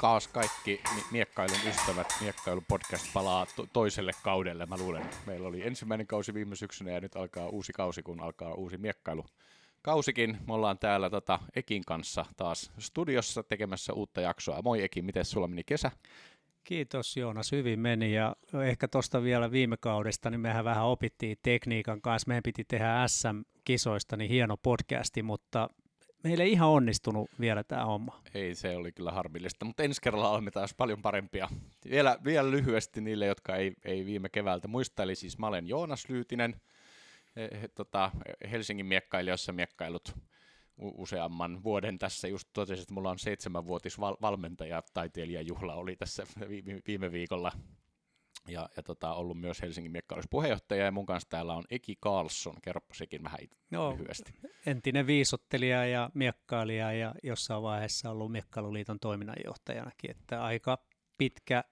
Moikkaas kaikki miekkailun ystävät. Miekkailu podcast palaa to- toiselle kaudelle. Mä luulen, meillä oli ensimmäinen kausi viime syksynä ja nyt alkaa uusi kausi, kun alkaa uusi miekkailu. Kausikin, me ollaan täällä tota, Ekin kanssa taas studiossa tekemässä uutta jaksoa. Moi Eki, miten sulla meni kesä? Kiitos Joonas, hyvin meni ja ehkä tuosta vielä viime kaudesta, niin mehän vähän opittiin tekniikan kanssa. Meidän piti tehdä SM-kisoista niin hieno podcasti, mutta meillä ei ihan onnistunut vielä tämä homma. Ei, se oli kyllä harmillista, mutta ensi kerralla olemme taas paljon parempia. Vielä, vielä lyhyesti niille, jotka ei, ei viime keväältä muista, eli siis mä olen Joonas Lyytinen, he, tota, Helsingin miekkailijoissa miekkailut useamman vuoden tässä. Just totesin, että mulla on seitsemänvuotis val- valmentaja, taiteilijajuhla oli tässä viime, viime viikolla. Ja, ja tota, ollut myös Helsingin miekkailus-puheenjohtaja, ja mun kanssa täällä on Eki Karlsson. Kerropa sekin vähän no, lyhyesti. Entinen viisottelija ja miekkailija, ja jossain vaiheessa ollut Miekkailuliiton toiminnanjohtajanakin, että aika pitkä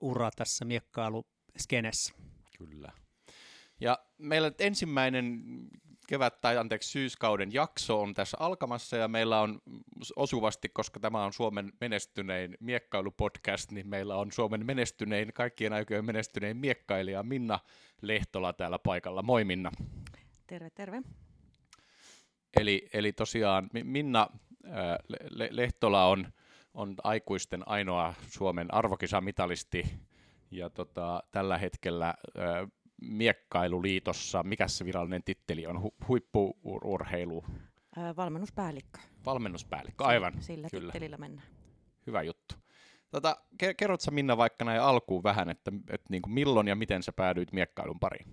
ura tässä miekkailuskenessä. Kyllä. Ja meillä ensimmäinen kevät- tai anteeksi syyskauden jakso on tässä alkamassa ja meillä on osuvasti, koska tämä on Suomen menestynein miekkailupodcast, niin meillä on Suomen menestynein, kaikkien aikojen menestynein miekkailija Minna Lehtola täällä paikalla. Moi Minna. Terve, terve. Eli, eli tosiaan Minna Lehtola on, on aikuisten ainoa Suomen arvokisamitalisti ja tota, tällä hetkellä Miekkailuliitossa, mikä se virallinen titteli on, Hu- huippuurheilu? valmennuspäällikkö. Valmennuspäällikkö, aivan. Sillä kyllä. tittelillä mennään. Hyvä juttu. Tota, kerrotko Minna vaikka näin alkuun vähän, että, että niin kuin milloin ja miten sä päädyit miekkailun pariin?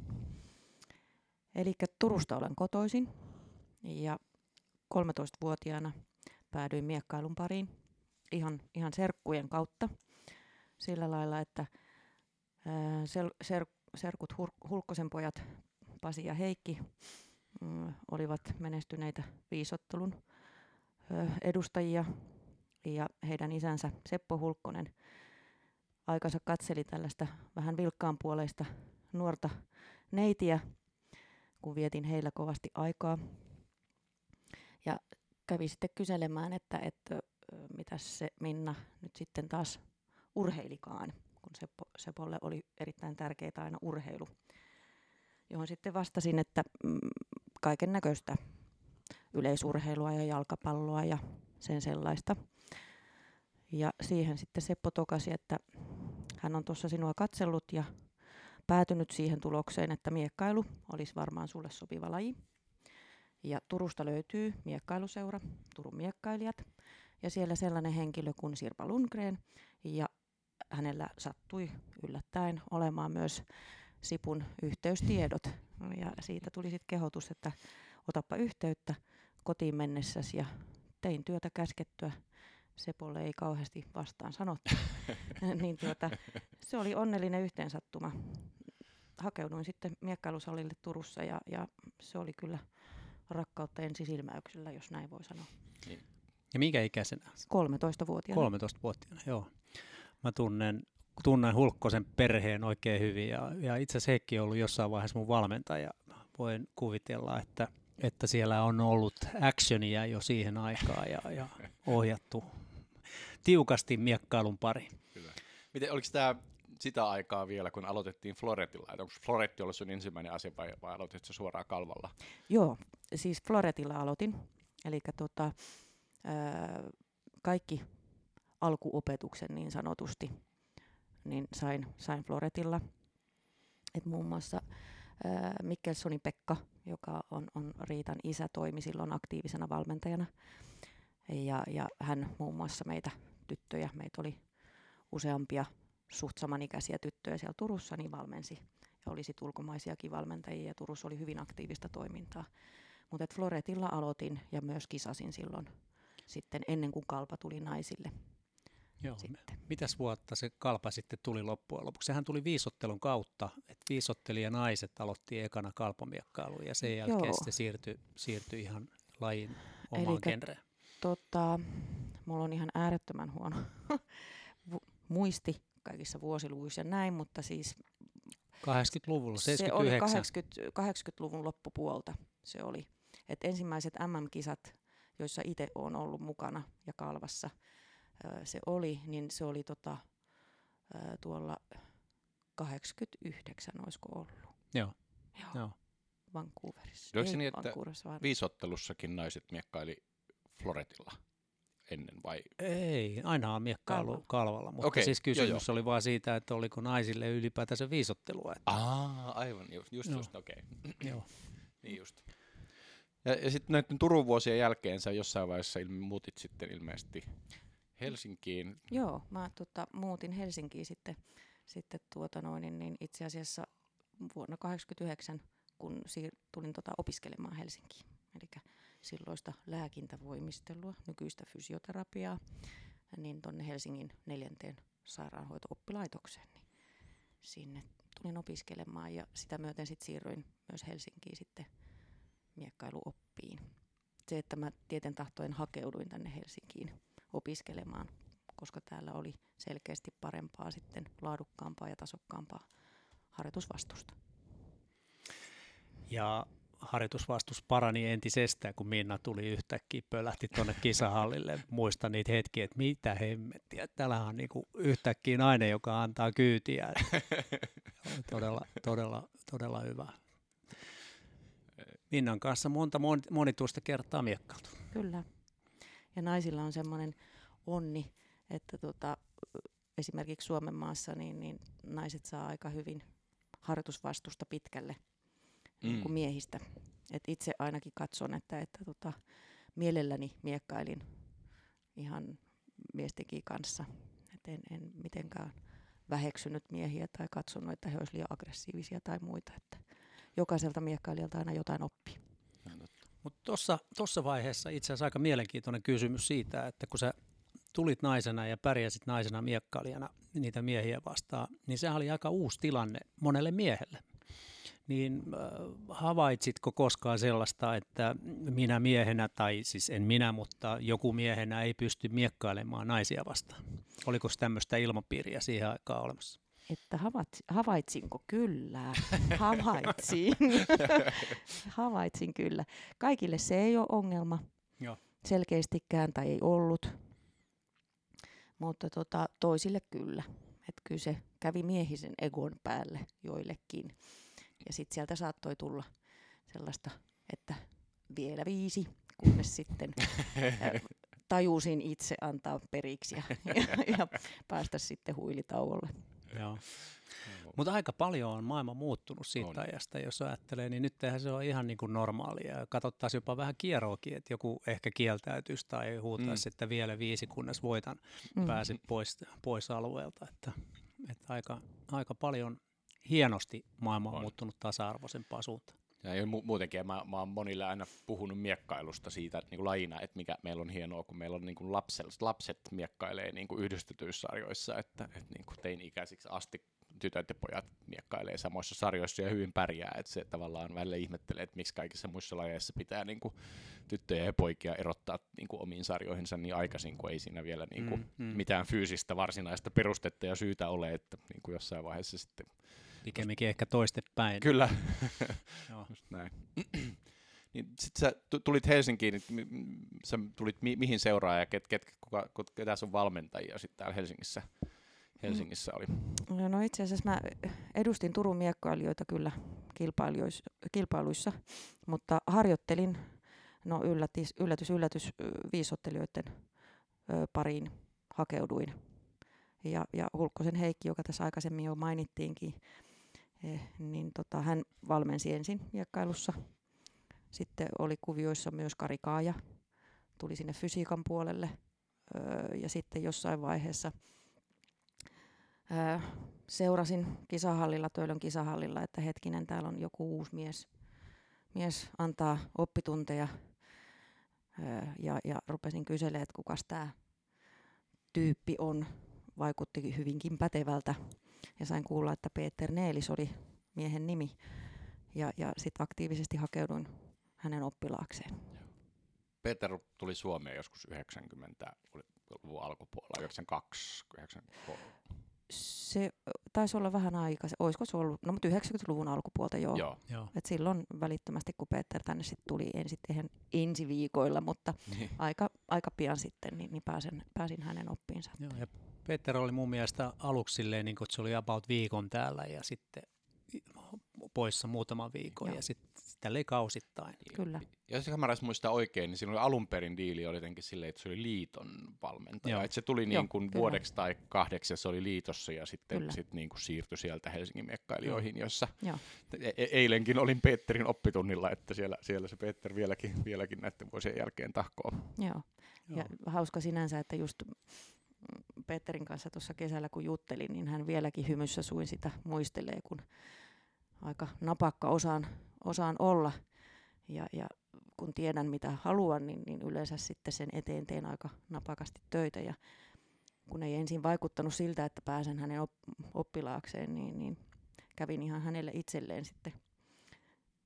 Eli Turusta olen kotoisin ja 13-vuotiaana päädyin miekkailun pariin ihan, ihan serkkujen kautta sillä lailla, että ää, sel, ser, serkut Hulkkosen pojat Pasi ja Heikki mm, olivat menestyneitä viisottelun edustajia ja heidän isänsä Seppo Hulkkonen aikansa katseli tällaista vähän vilkkaanpuoleista nuorta neitiä, kun vietin heillä kovasti aikaa. Ja kävi sitten kyselemään, että, että mitä se Minna nyt sitten taas urheilikaan Seppo, Sepolle oli erittäin tärkeää aina urheilu, johon sitten vastasin, että mm, kaiken näköistä yleisurheilua ja jalkapalloa ja sen sellaista. Ja siihen sitten Seppo tokasi, että hän on tuossa sinua katsellut ja päätynyt siihen tulokseen, että miekkailu olisi varmaan sulle sopiva laji. Ja Turusta löytyy miekkailuseura, Turun miekkailijat, ja siellä sellainen henkilö kuin Sirpa Lundgren, ja hänellä sattui yllättäen olemaan myös Sipun yhteystiedot. Ja siitä tuli sitten kehotus, että otappa yhteyttä kotiin mennessäsi ja tein työtä käskettyä. Sepolle ei kauheasti vastaan sanottu. niin tuota, se oli onnellinen yhteensattuma. Hakeuduin sitten miekkailusalille Turussa ja, ja se oli kyllä rakkautta ensisilmäyksellä, jos näin voi sanoa. Niin. Ja minkä ikäisenä? 13-vuotiaana. 13-vuotiaana, joo. Mä tunnen, tunnen Hulkkosen perheen oikein hyvin ja, ja itse asiassa Heikki on ollut jossain vaiheessa mun valmentaja. Voin kuvitella, että, että siellä on ollut actionia jo siihen aikaan ja, ja ohjattu tiukasti miekkailun pari. Kyllä. Miten, oliko tämä sitä aikaa vielä, kun aloitettiin Floretilla? Onko Floretti ollut sun ensimmäinen asia vai, vai aloititko suoraan kalvalla? Joo, siis Floretilla aloitin. Eli tota, kaikki alkuopetuksen niin sanotusti, niin sain, sain Floretilla. Et muun muassa äh, Mikkelsonin Pekka, joka on, on Riitan isä, toimi silloin aktiivisena valmentajana. Ja, ja hän muun muassa meitä tyttöjä, meitä oli useampia suht samanikäisiä tyttöjä siellä Turussa, niin valmensi. Ja oli sitten ulkomaisiakin valmentajia ja Turussa oli hyvin aktiivista toimintaa. Mutta Floretilla aloitin ja myös kisasin silloin sitten ennen kuin kalpa tuli naisille. Joo. Sitten. Mitäs vuotta se kalpa sitten tuli loppujen lopuksi? Sehän tuli viisottelun kautta, että viisottelija naiset aloitti ekana kalpamiekkailuun ja sen jälkeen Joo. sitten siirtyi, siirtyi ihan lajin omaan Elikkä, genreen. Tota, mulla on ihan äärettömän huono muisti kaikissa vuosiluvuissa ja näin, mutta siis 80-luvulla, 79. Se oli 80, 80-luvun loppupuolta se oli. Et ensimmäiset MM-kisat, joissa itse olen ollut mukana ja kalvassa – se oli, niin se oli tota, tuolla 89, olisiko ollut. Joo. Joo. Joo. Vancouverissa. Oliko se niin, että vaan Viisottelussakin naiset miekkaili Floretilla ennen vai? Ei, aina on miekkailu Kalvalla. kalvalla, mutta Okei, siis joo, kysymys oli vaan siitä, että oliko naisille ylipäätänsä viisottelua. Että, Aa, aivan, just, just, Joo. just okei. joo. Niin just. Ja, ja sitten näiden Turun vuosien jälkeen sä jossain vaiheessa ilme, muutit sitten ilmeisesti Helsinkiin. Joo, mä tota, muutin Helsinkiin sitten, sitten tuota noin, niin, niin itse asiassa vuonna 1989, kun siir- tulin tota opiskelemaan Helsinkiin. Eli silloista lääkintävoimistelua, nykyistä fysioterapiaa, niin tuonne Helsingin neljänteen sairaanhoito-oppilaitokseen. Niin sinne tulin opiskelemaan ja sitä myöten sitten siirryin myös Helsinkiin sitten miekkailuoppiin. Se, että mä tieten tahtoen hakeuduin tänne Helsinkiin opiskelemaan, koska täällä oli selkeästi parempaa sitten laadukkaampaa ja tasokkaampaa harjoitusvastusta. Ja harjoitusvastus parani entisestään, kun Minna tuli yhtäkkiä, pölähti tuonne kisahallille. Muistan niitä hetkiä, että mitä hemmettiä. Täällähän on niinku yhtäkkiä nainen, joka antaa kyytiä. Todella, todella, todella hyvä. Minnan kanssa monta mon- monituista kertaa miekkailtu. Kyllä. Ja naisilla on semmoinen onni, että tota, esimerkiksi Suomen maassa niin, niin naiset saa aika hyvin harjoitusvastusta pitkälle mm. kuin miehistä. Et itse ainakin katson, että, että tota, mielelläni miekkailin ihan miestenkin kanssa. Et en, en mitenkään väheksynyt miehiä tai katsonut, että he olisivat liian aggressiivisia tai muita. Että jokaiselta miekkailijalta aina jotain oppii. Mutta tuossa vaiheessa itse asiassa aika mielenkiintoinen kysymys siitä, että kun sä tulit naisena ja pärjäsit naisena miekkailijana niitä miehiä vastaan, niin se oli aika uusi tilanne monelle miehelle. Niin äh, havaitsitko koskaan sellaista, että minä miehenä, tai siis en minä, mutta joku miehenä ei pysty miekkailemaan naisia vastaan? Oliko tämmöistä ilmapiiriä siihen aikaan olemassa? Että havaitsi, havaitsinko? Kyllä, havaitsin. havaitsin kyllä. Kaikille se ei ole ongelma Joo. selkeästikään tai ei ollut, mutta tota, toisille kyllä. Että kyllä se kävi miehisen egon päälle joillekin. Ja sitten sieltä saattoi tulla sellaista, että vielä viisi, kunnes sitten tajusin itse antaa periksi ja, ja, ja päästä sitten huilitauolle. Joo. Mutta aika paljon on maailma muuttunut siitä On. ajasta, jos ajattelee, niin nyt se on ihan niin kuin normaalia. Katsottaisiin jopa vähän kierroakin, että joku ehkä kieltäytyisi tai huutaisi, Mm. että vielä viisi, kunnes voitan, Mm. pääsi pois, pois alueelta. Että, että aika, aika paljon hienosti maailma on, On. muuttunut tasa-arvoisempaan suuntaan. Ja mu- muutenkin mä, mä oon monille aina puhunut miekkailusta siitä että niin lajina, että mikä meillä on hienoa, kun meillä on niin kuin lapset, lapset miekkailee niin kuin yhdistetyissä sarjoissa, että, että niin kuin teini-ikäisiksi asti tytöt ja pojat miekkailee samoissa sarjoissa ja hyvin pärjää, että se tavallaan välillä ihmettelee, että miksi kaikissa muissa lajeissa pitää niin kuin tyttöjä ja poikia erottaa niin kuin omiin sarjoihinsa niin aikaisin, kun ei siinä vielä niin kuin Mm, mm. mitään fyysistä varsinaista perustetta ja syytä ole, että niin kuin jossain vaiheessa sitten Pikemminkin ehkä toistepäin. Kyllä. Joo. Just näin. niin sit sä tu- tulit Helsinkiin, niin sä tulit mi- mihin seuraa ja ket, ket, kuka, ketä sun valmentajia sitten täällä Helsingissä, Helsingissä oli? No itse asiassa mä edustin Turun miekkailijoita kyllä kilpailuissa, mutta harjoittelin, no yllätys, yllätys, yllätys, viisottelijoiden pariin hakeuduin. Ja, ja Hulkkosen Heikki, joka tässä aikaisemmin jo mainittiinkin, eh, niin tota, hän valmensi ensin miekkailussa. Sitten oli kuvioissa myös Kari Kaaja, tuli sinne fysiikan puolelle. Öö, ja sitten jossain vaiheessa öö, seurasin kisahallilla, Töölön kisahallilla, että hetkinen, täällä on joku uusi mies, mies antaa oppitunteja. Öö, ja, ja rupesin kyselemään, että kukas tämä tyyppi on. Vaikutti hyvinkin pätevältä. Ja sain kuulla, että Peter Neelis oli miehen nimi. Ja, ja sitten aktiivisesti hakeuduin hänen oppilaakseen. Peter tuli Suomeen joskus 90-luvun alkupuolella, 92, 93. Se taisi olla vähän aika, olisiko se ollut, no mutta 90-luvun alkupuolta joo. Joo. Joo. Et silloin välittömästi, kun Peter tänne sitten tuli, en sitten ensi viikoilla, mutta Niin. aika, aika pian sitten, niin, niin pääsen, pääsin hänen oppiinsa. Joo, ja Peter oli mun mielestä aluksi silleen, niin kuin, että se oli about viikon täällä ja sitten poissa muutaman viikon Joo. ja sitten tälleen kausittain. Kyllä. Jos kameras muistaa oikein, niin siinä oli alun perin diili oli jotenkin silleen, että se oli liiton valmentaja. Joo. Että se tuli Joo, niin kuin kyllä. vuodeksi tai kahdeksi ja se oli liitossa ja sitten sit niin kuin siirtyi sieltä Helsingin miekkailijoihin, jossa Joo. e- e- eilenkin olin Peterin oppitunnilla, että siellä, siellä se Peter vieläkin, vieläkin näiden vuosien jälkeen tahkoo. Joo. Ja Joo. hauska sinänsä, että just Peterin kanssa tuossa kesällä kun juttelin, niin hän vieläkin hymyssä suin sitä muistelee, kun aika napakka osaan, osaan olla. Ja, ja kun tiedän mitä haluan, niin, niin yleensä sitten sen eteen teen aika napakasti töitä. Ja kun ei ensin vaikuttanut siltä, että pääsen hänen op, oppilaakseen, niin, niin kävin ihan hänelle itselleen sitten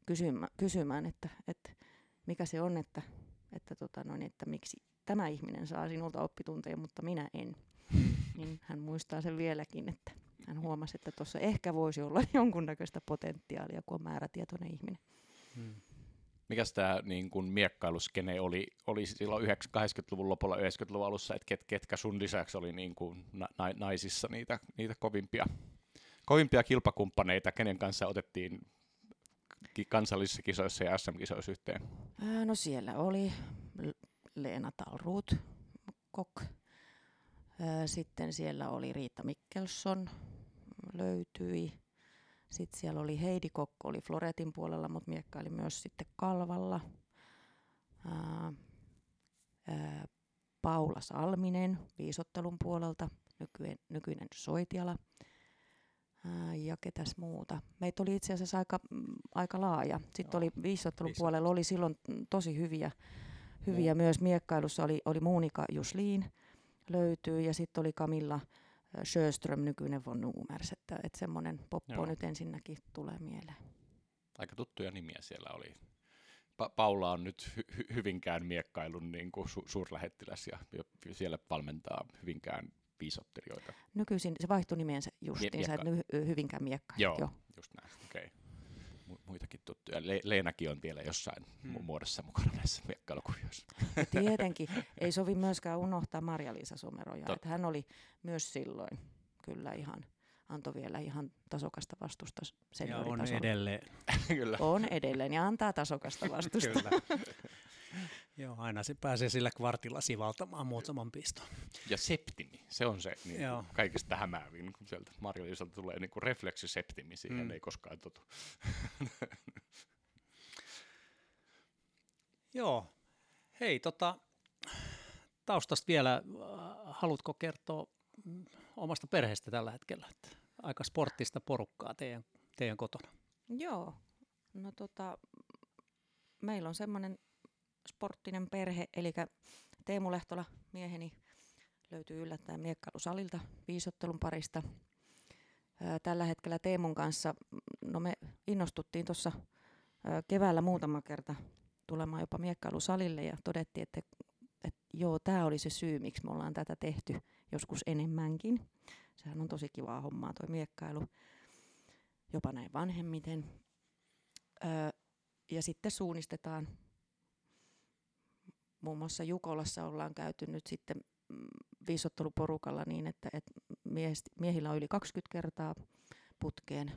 kysymä, kysymään, että, että mikä se on, että, että, tota noin, että miksi tämä ihminen saa sinulta oppitunteja, mutta minä en. Niin hän muistaa sen vieläkin, että hän huomasi, että tuossa ehkä voisi olla jonkunnäköistä potentiaalia, kun on määrätietoinen ihminen. Mm. Mikäs tämä niin kuin miekkailuskene oli, oli silloin 80-luvun lopulla, 90-luvun alussa, että ket, ketkä sun lisäksi oli niin kuin na, na, naisissa niitä, niitä kovimpia, kovimpia kilpakumppaneita, kenen kanssa otettiin kansallisissa kisoissa ja SM-kisoissa yhteen? No siellä oli Leena Talruut, Kok. Sitten siellä oli Riitta Mikkelsson, löytyi. Sitten siellä oli Heidi Kokko, oli Floretin puolella, mutta miekkaili myös sitten Kalvalla. Ää, ää, Paula Salminen viisottelun puolelta, nykyinen, nykyinen Soitiala. Ää, ja ketäs muuta. Meitä oli itse asiassa aika, mm, aika laaja. Sitten Joo, oli viisottelun viisottelun. puolella oli silloin mm, tosi hyviä, hyviä myös miekkailussa. Oli, oli Muunika Jusliin löytyy ja sitten oli Camilla äh, Sjöström, nykyinen von Nuumers. Että, että semmoinen poppo Joo. nyt ensinnäkin tulee mieleen. Aika tuttuja nimiä siellä oli. Pa- Paula on nyt hy- hy- Hyvinkään miekkailun niin kuin su- suurlähettiläs ja ja siellä valmentaa Hyvinkään viisottelijoita. Nykyisin se vaihtui nimensä justiinsa, että nyt hy- Hyvinkään miekka. Joo, Joo. just näin. Okei. Mu- muitakin tuttuja. Le- Leenakin on vielä jossain mu- Hmm. muodossa mukana näissä miekkailukuvioissa. Ja tietenkin ei sovi myöskään unohtaa Marja-Liisa Someroja. Että hän oli myös silloin kyllä ihan, antoi vielä ihan tasokasta vastusta Ja on edelleen. Kyllä. On edelleen ja antaa tasokasta vastusta. Kyllä. Joo, aina se pääsee sillä kvartilla sivaltamaan muutaman piston. Ja septimi, se on se niin Joo. kuin kaikista hämäävin, kun sieltä Marja-Liisalta tulee niin kuin refleksiseptimi, siihen Mm. ei koskaan totu. Joo. Hei, tota, taustasta vielä, äh, haluatko kertoa mm, omasta perheestä tällä hetkellä? Että aika sporttista porukkaa teidän, teidän kotona. Joo, no tota, meillä on semmoinen sporttinen perhe, eli Teemu Lehtola, mieheni, löytyy yllättäen miekkailusalilta viisottelun parista. Tällä hetkellä Teemun kanssa, mm, no me innostuttiin tuossa keväällä muutama kerta tulemaan jopa miekkailusalille ja todettiin, että, että joo, tämä oli se syy, miksi me ollaan tätä tehty joskus enemmänkin. Sehän on tosi kivaa hommaa tuo miekkailu, jopa näin vanhemmiten. Ja sitten suunnistetaan. Muun muassa Jukolassa ollaan käyty nyt sitten mm, viisotteluporukalla niin, että, että miehillä on yli 20 kertaa putkeen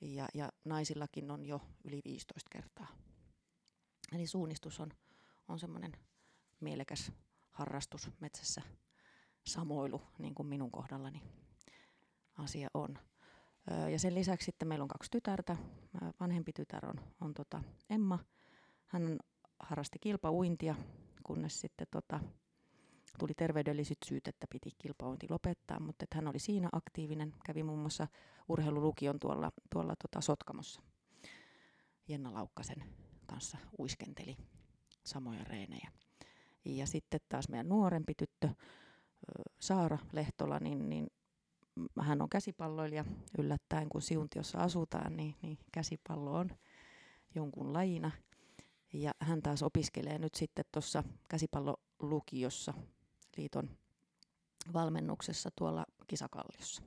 ja, ja naisillakin on jo yli 15 kertaa. Eli suunnistus on, on semmoinen mielekäs harrastus metsässä samoilu, niin kuin minun kohdallani asia on. Ja sen lisäksi sitten meillä on kaksi tytärtä. Vanhempi tytär on, on tota Emma. Hän harrasti kilpauintia, kunnes sitten tota, tuli terveydelliset syyt, että piti kilpauinti lopettaa, mutta että hän oli siinä aktiivinen. Kävi muun muassa urheilulukion tuolla, tuolla tota Sotkamossa. Jenna Laukkasen kanssa uiskenteli samoja reenejä. Ja sitten taas meidän nuorempi tyttö, Saara Lehtola, niin, niin hän on käsipalloilija yllättäen, kun Siuntiossa asutaan, niin, niin käsipallo on jonkun lajina. Ja hän taas opiskelee nyt sitten tuossa käsipallolukiossa liiton valmennuksessa tuolla Kisakalliossa.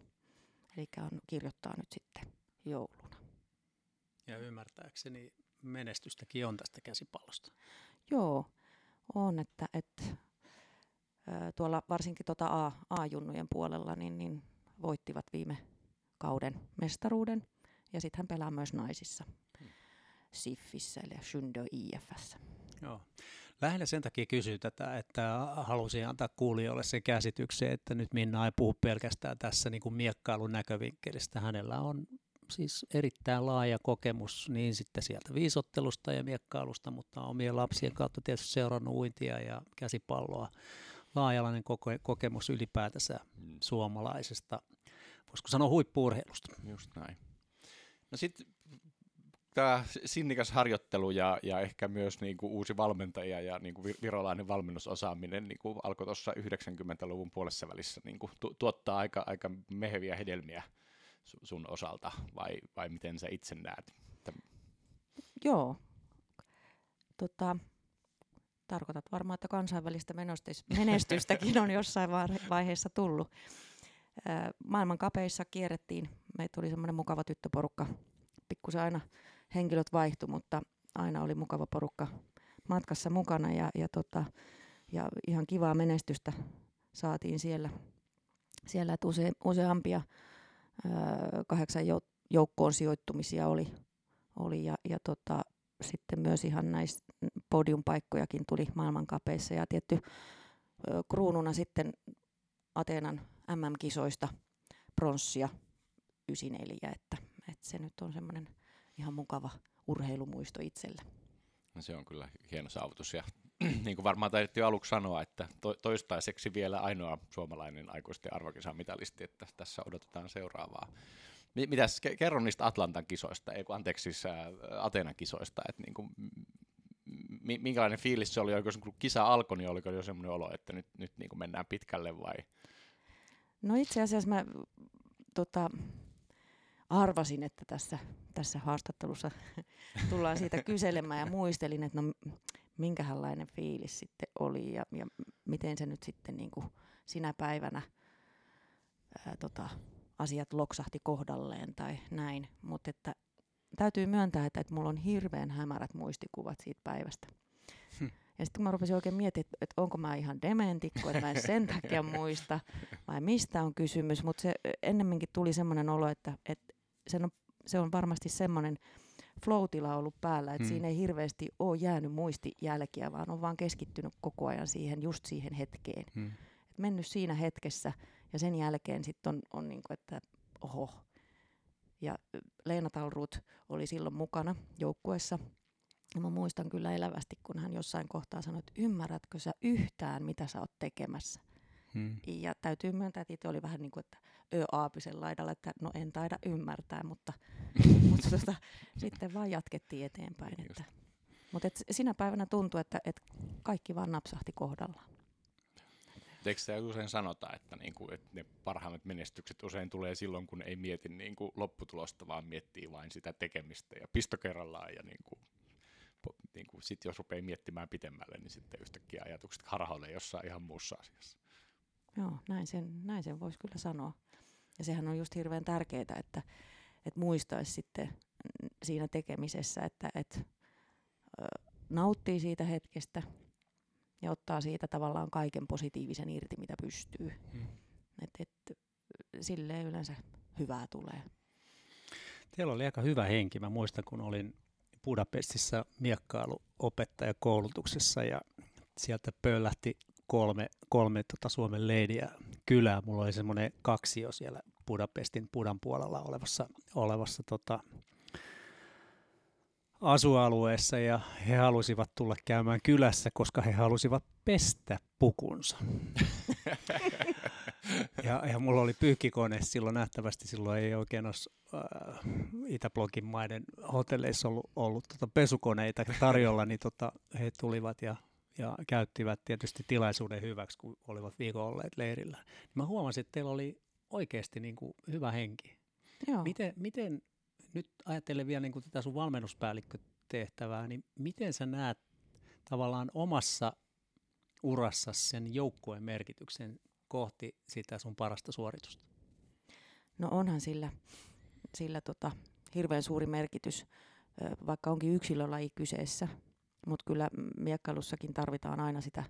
Eli on kirjoittaa nyt sitten jouluna. Ja ymmärtääkseni menestystäkin on tästä käsipallosta. Joo, on, että, että tuolla varsinkin tuota A, A-junnujen puolella niin, niin voittivat viime kauden mestaruuden. Ja sitten hän pelaa myös naisissa. Siffissä eli Shundo IFssä. Joo. Lähinnä sen takia kysyy tätä, että halusin antaa kuulijoille sen käsityksen, että nyt Minna ei puhu pelkästään tässä niin kuin miekkailun näkövinkkelistä. Hänellä on siis erittäin laaja kokemus niin sitten sieltä viisottelusta ja miekkailusta, mutta omien lapsien kautta tietysti seurannut uintia ja käsipalloa. Laajalainen koke- kokemus ylipäätänsä mm. suomalaisesta, voisiko sanoa huippuurheilusta. Just näin. No sitten tämä sinnikäs harjoittelu ja, ja ehkä myös niin kuin uusi valmentaja ja niin kuin virolainen valmennusosaaminen niin kuin alkoi tuossa 90-luvun puolessa välissä niin kuin tu- tuottaa aika, aika meheviä hedelmiä sun osalta, vai, vai miten sä itse näet? Joo. Tota, tarkoitat varmaan, että kansainvälistä menestystäkin on jossain vaiheessa tullut. Maailman kapeissa kierrettiin. Meitä oli semmoinen mukava tyttöporukka. Pikkusen aina henkilöt vaihtui, mutta aina oli mukava porukka matkassa mukana ja, ja, tota, ja ihan kivaa menestystä saatiin siellä, siellä että use, useampia kahdeksan joukkoon sijoittumisia oli, oli ja, ja tota, sitten myös ihan näistä podiumpaikkojakin tuli maailmankapeissa ja tietty kruununa sitten Ateenan MM-kisoista pronssia 94, että, että se nyt on semmoinen ihan mukava urheilumuisto itselle. No se on kyllä hieno saavutus ja niin kuin varmaan taidettiin aluksi sanoa, että to- toistaiseksi vielä ainoa suomalainen aikuisten arvokisamitalisti, että tässä odotetaan seuraavaa. Mitäs, kerro niistä Atlantan kisoista, ei kun anteeksi siis Atenan kisoista, että niin kuin, minkälainen fiilis se oli, oliko se, kun kisa alkoi, niin oliko jo semmoinen olo, että nyt, nyt niin kuin mennään pitkälle vai? No itse asiassa mä tota, arvasin, että tässä, tässä haastattelussa tullaan siitä kyselemään ja muistelin, että no minkälainen fiilis sitten oli ja, ja miten se nyt sitten niin kuin sinä päivänä ää, tota, asiat loksahti kohdalleen tai näin. Mutta että täytyy myöntää, että, että mulla on hirveän hämärät muistikuvat siitä päivästä. Hm. Ja sitten kun mä rupesin oikein miettimään, että, että onko mä ihan dementikko, että mä en sen takia muista, vai mistä on kysymys. Mutta se ennemminkin tuli semmoinen olo, että, että se, on, se on varmasti semmoinen flow ollut päällä, että hmm. siinä ei hirveästi ole jäänyt muistijälkiä, vaan on vaan keskittynyt koko ajan siihen, just siihen hetkeen. Hmm. Et mennyt siinä hetkessä ja sen jälkeen sitten on, on niin kuin, että oho. Ja Leena Talrut oli silloin mukana joukkueessa. Ja mä muistan kyllä elävästi, kun hän jossain kohtaa sanoi, että ymmärrätkö sä yhtään, mitä sä oot tekemässä. Hmm. Ja täytyy myöntää, että itse oli vähän niin kuin, että ö aapisen laidalla, että no en taida ymmärtää, mutta, mutta tota, sitten vaan jatkettiin eteenpäin. Että, mutta et sinä päivänä tuntui, että, että kaikki vaan napsahti kohdallaan. Eikö se usein sanota, että, niinku, että ne parhaimmat menestykset usein tulee silloin, kun ei mieti niinku lopputulosta, vaan miettii vain sitä tekemistä ja pisto kerrallaan. Ja niinku, niinku, sitten jos rupeaa miettimään pitemmälle, niin sitten yhtäkkiä ajatukset harhailee jossain ihan muussa asiassa. Joo, näin sen, näin sen voisi kyllä sanoa. Ja sehän on just hirveän tärkeää, että, että muistaisi sitten siinä tekemisessä, että, että nauttii siitä hetkestä ja ottaa siitä tavallaan kaiken positiivisen irti, mitä pystyy. Hmm. Et, et, silleen yleensä hyvää tulee. Teillä oli aika hyvä henki. Mä muistan, kun olin Budapestissa miekkailuopettajakoulutuksessa ja sieltä pöllähti kolme, kolme tota Suomen leidiä kylää. Mulla oli semmoinen kaksio siellä Budapestin Budan puolella olevassa, olevassa tota, asualueessa ja he halusivat tulla käymään kylässä, koska he halusivat pestä pukunsa. ja, ja mulla oli pyykkikone silloin nähtävästi, silloin ei oikein ole äh, Itäblogin maiden hotelleissa ollut, ollut tota pesukoneita tarjolla, niin tota, he tulivat ja ja käyttivät tietysti tilaisuuden hyväksi, kun olivat viikon olleet leirillä. Niin mä huomasin, että teillä oli oikeasti niin kuin hyvä henki. Joo. Miten, miten, nyt ajattelen vielä niin kuin tätä sun valmennuspäällikkötehtävää, niin miten sä näet tavallaan omassa urassa sen joukkueen merkityksen kohti sitä sun parasta suoritusta? No onhan sillä, sillä tota, hirveän suuri merkitys, vaikka onkin yksilölaji kyseessä, mutta kyllä miekkailussakin tarvitaan aina sitä,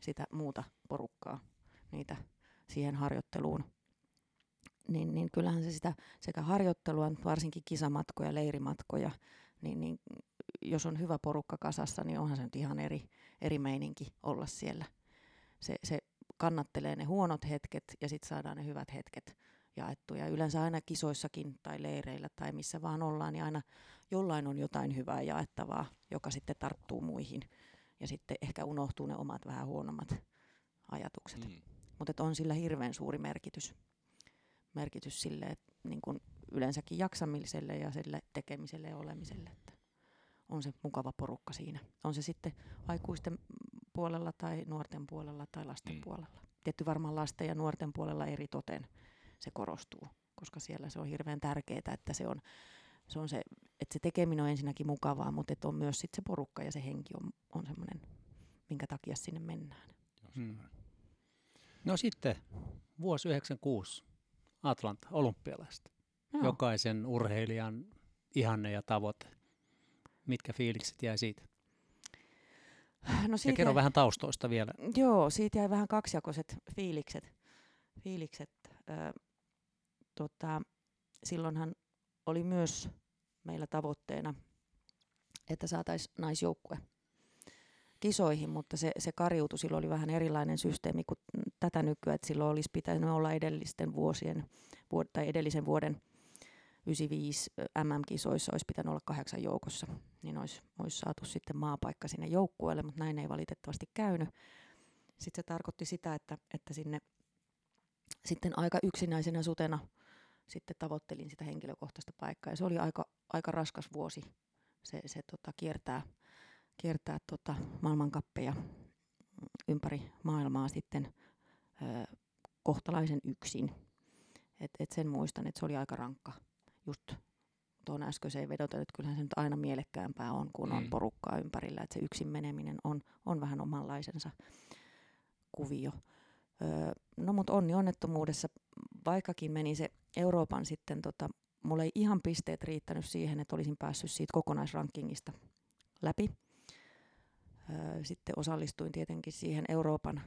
sitä muuta porukkaa, niitä siihen harjoitteluun. Niin, niin kyllähän se sitä sekä harjoittelua, varsinkin kisamatkoja, leirimatkoja, niin, niin jos on hyvä porukka kasassa, niin onhan se nyt ihan eri, eri meininki olla siellä. Se, se kannattelee ne huonot hetket ja sitten saadaan ne hyvät hetket jaettu. Ja yleensä aina kisoissakin tai leireillä tai missä vaan ollaan, niin aina jollain on jotain hyvää jaettavaa, joka sitten tarttuu muihin. Ja sitten ehkä unohtuu ne omat vähän huonommat ajatukset. Mm. Mutta on sillä hirveän suuri merkitys, merkitys sille, että niin kun yleensäkin jaksamiselle ja sille tekemiselle ja olemiselle. Että on se mukava porukka siinä. On se sitten aikuisten puolella tai nuorten puolella tai lasten mm. puolella. Tietty varmaan lasten ja nuorten puolella eri toten se korostuu, koska siellä se on hirveän tärkeää, että se on, se on se, että se tekeminen on ensinnäkin mukavaa, mutta että on myös sit se porukka ja se henki on, on semmoinen, minkä takia sinne mennään. Hmm. No sitten vuosi 96, Atlanta, olympialaista. Joo. Jokaisen urheilijan ihanne ja tavoite. Mitkä fiilikset jäi siitä? No siitä ja kerro jäi, vähän taustoista vielä. Joo, siitä jäi vähän kaksijakoiset fiilikset. fiilikset. Ö, tota, silloinhan oli myös meillä tavoitteena, että saataisiin naisjoukkue kisoihin, mutta se, se kariutui. Silloin oli vähän erilainen systeemi kuin tätä nykyään, että silloin olisi pitänyt olla edellisten vuosien tai edellisen vuoden 95 MM-kisoissa olisi pitänyt olla kahdeksan joukossa, niin olisi, olisi saatu sitten maapaikka sinne joukkueelle, mutta näin ei valitettavasti käynyt. Sitten se tarkoitti sitä, että, että sinne sitten aika yksinäisenä sutena sitten tavoittelin sitä henkilökohtaista paikkaa. Ja se oli aika, aika raskas vuosi se, se tota, kiertää, kiertää tota, maailmankappeja ympäri maailmaa sitten ö, kohtalaisen yksin. Et, et sen muistan, että se oli aika rankka just tuon äskeiseen vedoten, että kyllähän se nyt aina mielekkäämpää on, kun mm. on porukkaa ympärillä, että se yksin meneminen on, on vähän omanlaisensa kuvio. Öö, no mutta onni onnettomuudessa, vaikkakin meni se Euroopan sitten, tota, mulla ei ihan pisteet riittänyt siihen, että olisin päässyt siitä kokonaisrankingista läpi. Sitten osallistuin tietenkin siihen Euroopan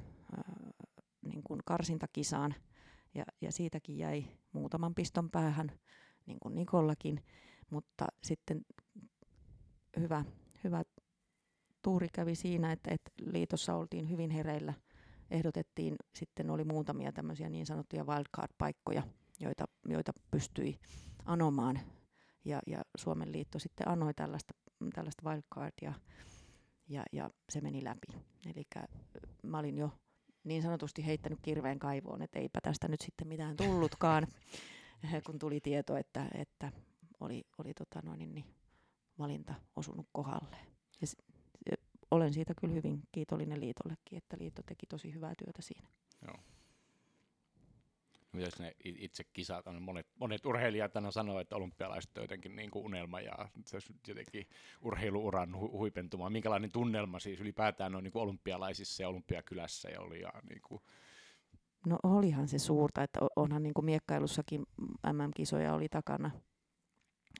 niin kuin karsintakisaan, ja, ja siitäkin jäi muutaman piston päähän niin kuin Nikollakin, mutta sitten hyvä, hyvä tuuri kävi siinä, että, että liitossa oltiin hyvin hereillä. Ehdotettiin, sitten oli muutamia tämmöisiä niin sanottuja wildcard-paikkoja, joita, joita pystyi anomaan. Ja, ja Suomen liitto sitten anoi tällaista, tällaista wildcardia ja, ja se meni läpi. Eli mä olin jo niin sanotusti heittänyt kirveen kaivoon, että eipä tästä nyt sitten mitään tullutkaan. kun tuli tieto, että, että oli, oli tota noin, niin, niin, valinta osunut kohdalle. Ja olen siitä kyllä hyvin kiitollinen liitollekin, että liitto teki tosi hyvää työtä siinä. Myös ne itse kisat, monet, monet urheilijat aina sanoo, että olympialaiset on jotenkin niin kuin unelma ja se jotenkin urheiluuran hu- huipentuma. Minkälainen tunnelma siis ylipäätään on niin kuin olympialaisissa ja olympiakylässä ja oli ja niin kuin No olihan se suurta, että onhan niin kuin miekkailussakin MM-kisoja oli takana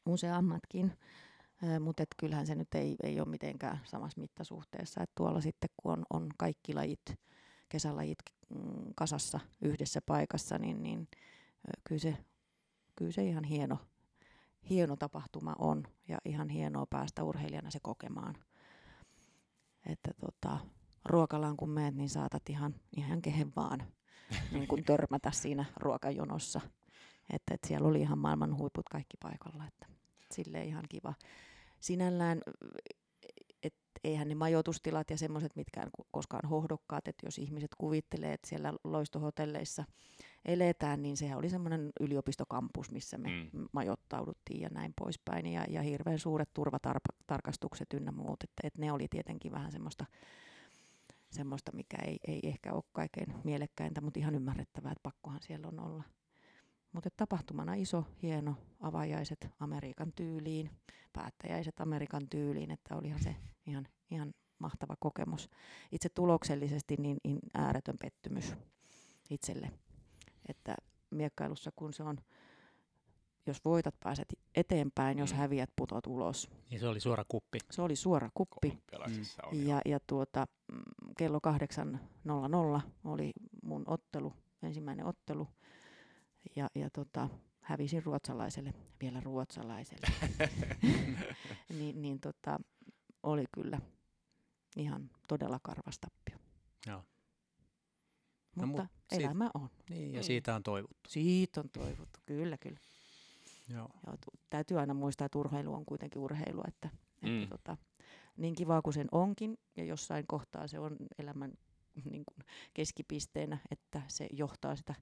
useammatkin, mutta kyllähän se nyt ei, ei ole mitenkään samassa mittasuhteessa. Et tuolla sitten kun on, on kaikki lajit, kesälajit mm, kasassa yhdessä paikassa, niin, niin kyllä, se, kyllä se ihan hieno, hieno tapahtuma on ja ihan hienoa päästä urheilijana se kokemaan. Että tota, ruokalaan kun meet, niin saatat ihan, ihan kehen vaan niin kuin törmätä siinä ruokajonossa. Että, että siellä oli ihan maailman huiput kaikki paikalla, että sille ihan kiva. Sinällään, eihän ne majoitustilat ja semmoiset mitkään koskaan hohdokkaat, että jos ihmiset kuvittelee, että siellä loistohotelleissa eletään, niin sehän oli semmoinen yliopistokampus, missä me mm. majoittauduttiin ja näin poispäin. Ja, ja hirveän suuret turvatarkastukset ynnä muut, että, että ne oli tietenkin vähän semmoista semmoista, mikä ei, ei ehkä ole kaikkein mielekkäintä, mutta ihan ymmärrettävää, että pakkohan siellä on olla. Mutta tapahtumana iso, hieno, avajaiset Amerikan tyyliin, päättäjäiset Amerikan tyyliin, että olihan se ihan, ihan mahtava kokemus. Itse tuloksellisesti niin, niin ääretön pettymys itselle, että miekkailussa kun se on jos voitat, pääset eteenpäin, jos Mm. häviät, putot ulos. Niin se oli suora kuppi. Se oli suora kuppi. On jo. Ja, ja tuota, mm, kello 8.00 oli mun ottelu, ensimmäinen ottelu. Ja, ja tota, hävisin ruotsalaiselle, vielä ruotsalaiselle. niin, niin tota, oli kyllä ihan todella karvas tappio. Joo. No, Mutta mut siitä- elämä on. Niin, ja Mm. siitä on toivottu. Siitä on toivottu, kyllä, kyllä. Joo. Ja tu- täytyy aina muistaa, että urheilu on kuitenkin urheilua, että, Mm. että tota, niin kivaa kuin sen onkin, ja jossain kohtaa se on elämän niin kuin keskipisteenä, että se johtaa sitä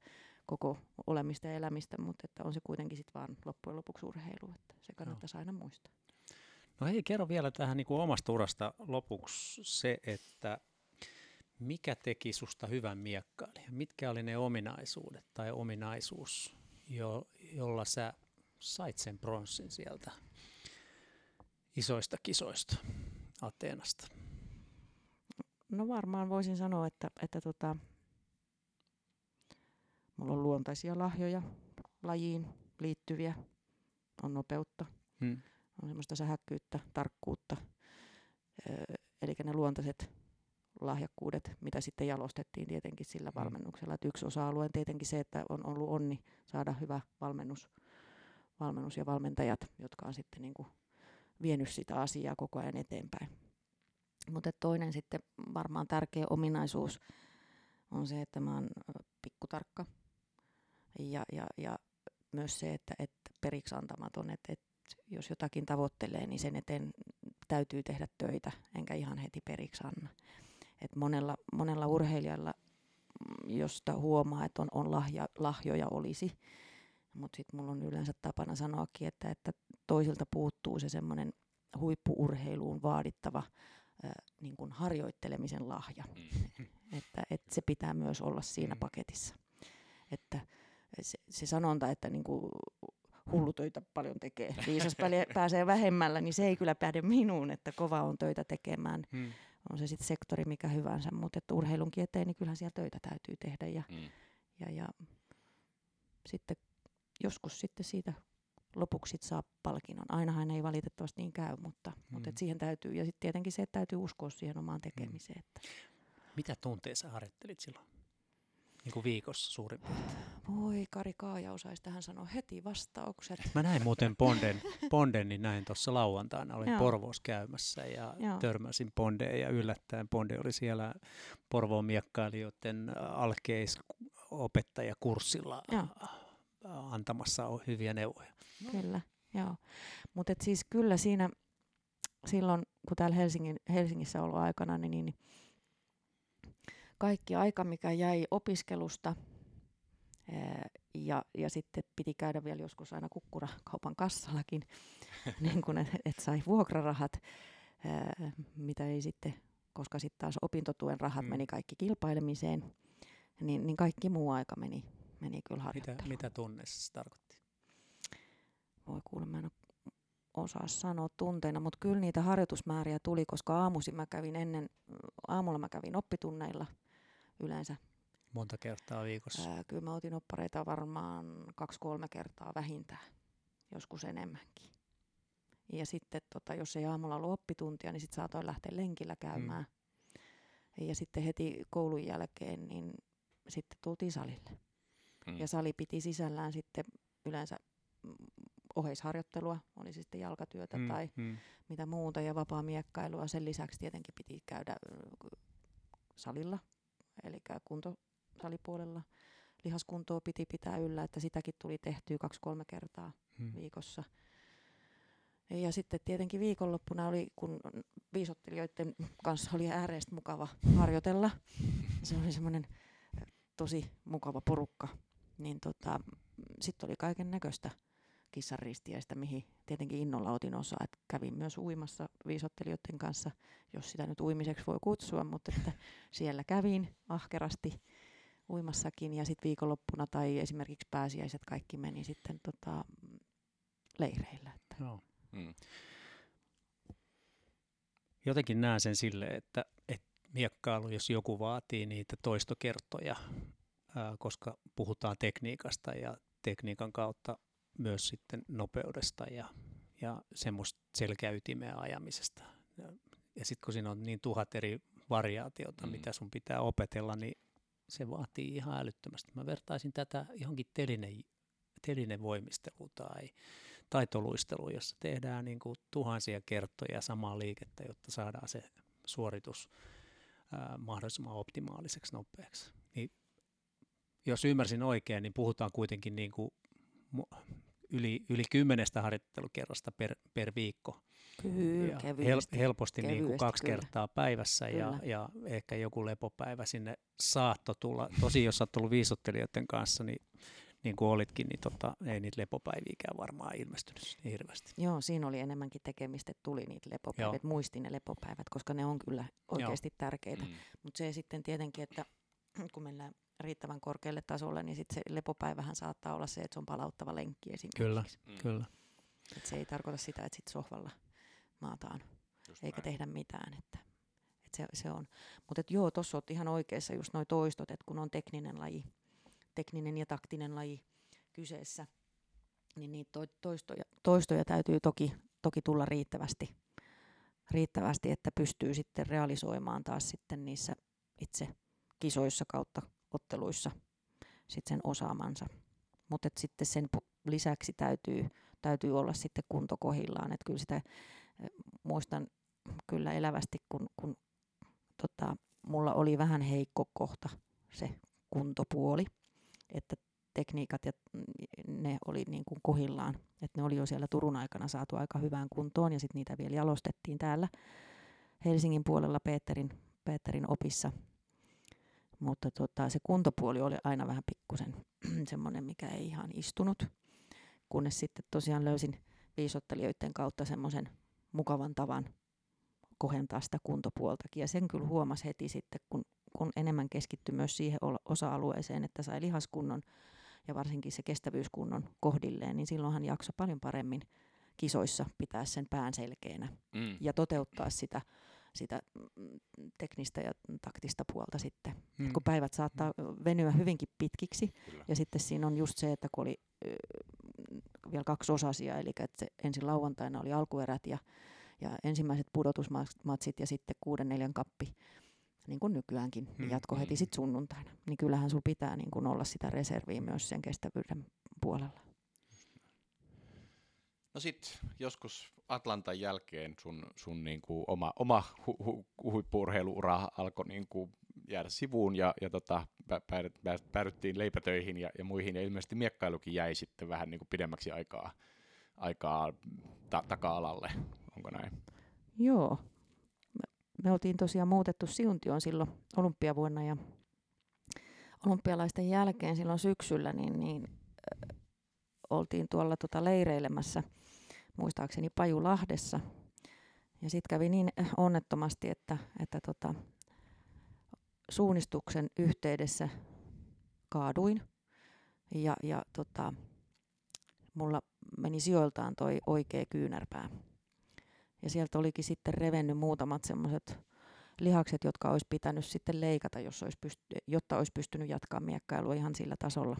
koko olemista ja elämistä, mutta että on se kuitenkin sitten vaan loppujen lopuksi urheilu, että se kannattaisi aina muistaa. No hei, kerro vielä tähän niin kuin omasta urasta lopuksi se, että mikä teki susta hyvän miekkailijan? Mitkä oli ne ominaisuudet tai ominaisuus, jo, jolla sä sait sen pronssin sieltä isoista kisoista Ateenasta? No varmaan voisin sanoa, että, että tota, mulla on luontaisia lahjoja lajiin liittyviä, on nopeutta, Hmm. on semmoista sähäkkyyttä, tarkkuutta. Eli ne luontaiset lahjakkuudet, mitä sitten jalostettiin tietenkin sillä Mm. valmennuksella. Et yksi osa-alue on tietenkin se, että on ollut onni saada hyvä valmennus, valmennus ja valmentajat, jotka on sitten niin kuin vienyt sitä asiaa koko ajan eteenpäin. Mutta toinen sitten varmaan tärkeä ominaisuus on se, että mä oon pikkutarkka ja, ja, ja myös se, että, että periksi antamaton, että, että jos jotakin tavoittelee, niin sen eteen täytyy tehdä töitä, enkä ihan heti periksi anna. Et monella, monella urheilijalla, mm, josta huomaa, että on, on lahja, lahjoja olisi, mutta sitten mulla on yleensä tapana sanoakin, että, että toisilta puuttuu se semmoinen huippuurheiluun vaadittava äh, niin kuin harjoittelemisen lahja. Mm. Että, että se pitää myös olla siinä Mm. paketissa. Että se, se sanonta, että niin kuin hullu töitä paljon tekee, viisas pääsee vähemmällä, niin se ei kyllä päde minuun, että kova on töitä tekemään. Hmm. On se sitten sektori mikä hyvänsä, mutta että urheilunkin eteen, niin kyllähän siellä töitä täytyy tehdä. Ja, Mm. ja, ja sitten joskus sitten siitä lopuksi sit saa palkinnon. Ainahan ei valitettavasti niin käy, mutta, mm. mutta et Mm. siihen täytyy. Ja sitten tietenkin se, että täytyy uskoa siihen omaan tekemiseen. Että Mitä tunteja sä harjoittelit silloin? Niin kuin viikossa suurin piirtein. Voi Kari Kaaja osaisi tähän sanoa heti vastaukset. Mä näin muuten Ponden, Ponden niin näin tuossa lauantaina. Olin Joo. Porvoossa käymässä ja Joo. törmäsin Pondeen ja yllättäen Ponde oli siellä Porvoon miekkailijoiden alkeisopettajakurssilla Joo. antamassa o- hyviä neuvoja. Kyllä, joo. Mutta siis kyllä siinä silloin, kun täällä Helsingin, Helsingissä ollut aikana, niin, niin kaikki aika, mikä jäi opiskelusta, ja, ja sitten piti käydä vielä joskus aina kukkurakaupan kassallakin, niin kun et, et sai vuokrarahat, ää, mitä ei sitten, koska sitten taas opintotuen rahat Mm. meni kaikki kilpailemiseen, niin, niin kaikki muu aika meni, meni kyllä Mitä, harjoitteluun. mitä tunne se tarkoitti? voi kuule, mä en osaa sanoa tunteina, mutta kyllä niitä harjoitusmääriä tuli, koska aamuisin mä kävin ennen, aamulla mä kävin oppitunneilla yleensä. Monta kertaa viikossa. Ää, kyllä mä otin oppareita varmaan kaksi-kolme kertaa vähintään, joskus enemmänkin. Ja sitten tota, jos ei aamulla ollut oppituntia, niin sitten saatoin lähteä lenkillä käymään. Ja sitten heti koulun jälkeen, niin sitten tultiin salille. Mm. Ja sali piti sisällään sitten yleensä mm, oheisharjoittelua, oli se sitten jalkatyötä Mm, tai mm. mitä muuta ja vapaa-miekkailua. Sen lisäksi tietenkin piti käydä salilla, eli kuntosalipuolella. Lihaskuntoa piti pitää yllä, että sitäkin tuli tehtyä kaksi-kolme kertaa Mm. viikossa. Ja sitten tietenkin viikonloppuna oli, kun viisottelijoiden kanssa oli ääreistä mukava harjoitella. Se oli semmoinen tosi mukava porukka. Niin tota, sitten oli kaiken näköistä kissanristiäistä, mihin tietenkin innolla otin osaa. Et kävin myös uimassa viisottelijoiden kanssa, jos sitä nyt uimiseksi voi kutsua, mutta että siellä kävin ahkerasti uimassakin ja sitten viikonloppuna tai esimerkiksi pääsiäiset kaikki meni sitten tota, leireillä. Että. Joo. Mm. Jotenkin näen sen sille, että, että miekkailu, jos joku vaatii niitä toistokertoja, ää, koska puhutaan tekniikasta ja tekniikan kautta myös sitten nopeudesta ja, ja semmoista selkäytimeä ajamisesta. Ja, ja sitten kun siinä on niin tuhat eri variaatiota, mm. mitä sun pitää opetella, niin se vaatii ihan älyttömästi. Mä vertaisin tätä johonkin teline, telinevoimisteluun tai taitoluisteluun, jossa tehdään niin kuin tuhansia kertoja samaa liikettä, jotta saadaan se suoritus ää, mahdollisimman optimaaliseksi nopeaksi. Niin, jos ymmärsin oikein, niin puhutaan kuitenkin niin kuin yli, yli kymmenestä harjoittelukerrasta per, per viikko. Kyllä, hel, helposti niin kuin kaksi kyllä. kertaa päivässä ja, ja ehkä joku lepopäivä sinne saatto tulla. Tosi jos olet tullut viisottelijoiden kanssa, niin niin kuin olitkin, niin tota, ei niitä lepopäiviäkään varmaan ilmestynyt niin hirveästi. Joo, siinä oli enemmänkin tekemistä, että tuli niitä lepopäivät, muistin ne lepopäivät, koska ne on kyllä oikeasti Joo. tärkeitä. Mm. Mutta se sitten tietenkin, että kun mennään riittävän korkealle tasolle, niin sitten se lepopäivähän saattaa olla se, että se on palauttava lenkki esimerkiksi. Kyllä, mm. kyllä. Et se ei tarkoita sitä, että sitten sohvalla maataan just eikä näin. tehdä mitään. Että, että se, se on. Mutta joo, tuossa olet ihan oikeassa just nuo toistot, että kun on tekninen laji, tekninen ja taktinen laji kyseessä, niin niitä toistoja, toistoja täytyy toki, toki tulla riittävästi, riittävästi, että pystyy sitten realisoimaan taas sitten niissä itse kisoissa kautta otteluissa sitten sen osaamansa. Mutta sitten sen lisäksi täytyy, täytyy olla sitten kunto kohillaan. Et kyllä sitä muistan kyllä elävästi, kun, kun tota, mulla oli vähän heikko kohta se kuntopuoli, että tekniikat ja ne oli niin kuin kohillaan, että ne oli jo siellä Turun aikana saatu aika hyvään kuntoon ja sitten niitä vielä jalostettiin täällä Helsingin puolella Peterin, Peterin opissa mutta tota, se kuntopuoli oli aina vähän pikkusen semmoinen, mikä ei ihan istunut, kunnes sitten tosiaan löysin viisottelijoiden kautta semmoisen mukavan tavan kohentaa sitä kuntopuoltakin. Ja sen kyllä huomasi heti sitten, kun, kun enemmän keskittyi myös siihen osa-alueeseen, että sai lihaskunnon ja varsinkin se kestävyyskunnon kohdilleen, niin silloinhan jakso paljon paremmin kisoissa pitää sen pään selkeänä mm. ja toteuttaa sitä sitä mm, teknistä ja taktista puolta sitten. Hmm. kun päivät saattaa venyä hyvinkin pitkiksi Kyllä. ja sitten siinä on just se, että kun oli äh, vielä kaksi osasia, eli että se ensin lauantaina oli alkuerät ja, ja ensimmäiset pudotusmatsit ja sitten kuuden neljän kappi, niin kuin nykyäänkin, niin jatko heti sitten sunnuntaina. Niin kyllähän sulla pitää niin kuin olla sitä reserviä myös sen kestävyyden puolella. No sitten joskus Atlantan jälkeen sun, sun niinku oma, oma hu, hu, huippuurheiluura alkoi niinku jäädä sivuun ja, ja tota, päädyttiin leipätöihin ja, ja muihin ja ilmeisesti miekkailukin jäi sitten vähän niinku pidemmäksi aikaa, aikaa ta- taka-alalle. Onko näin? Joo. Me, me oltiin tosiaan muutettu Siuntioon silloin olympiavuonna ja olympialaisten jälkeen silloin syksyllä niin, niin oltiin tuolla tota leireilemässä – muistaakseni Pajulahdessa. Ja sitten kävi niin onnettomasti, että, että tota, suunnistuksen yhteydessä kaaduin ja, ja tota, mulla meni sijoiltaan toi oikea kyynärpää. Ja sieltä olikin sitten revennyt muutamat semmoiset lihakset, jotka olisi pitänyt sitten leikata, jos olisi pysty, jotta olisi pystynyt jatkaa miekkailua ihan sillä tasolla,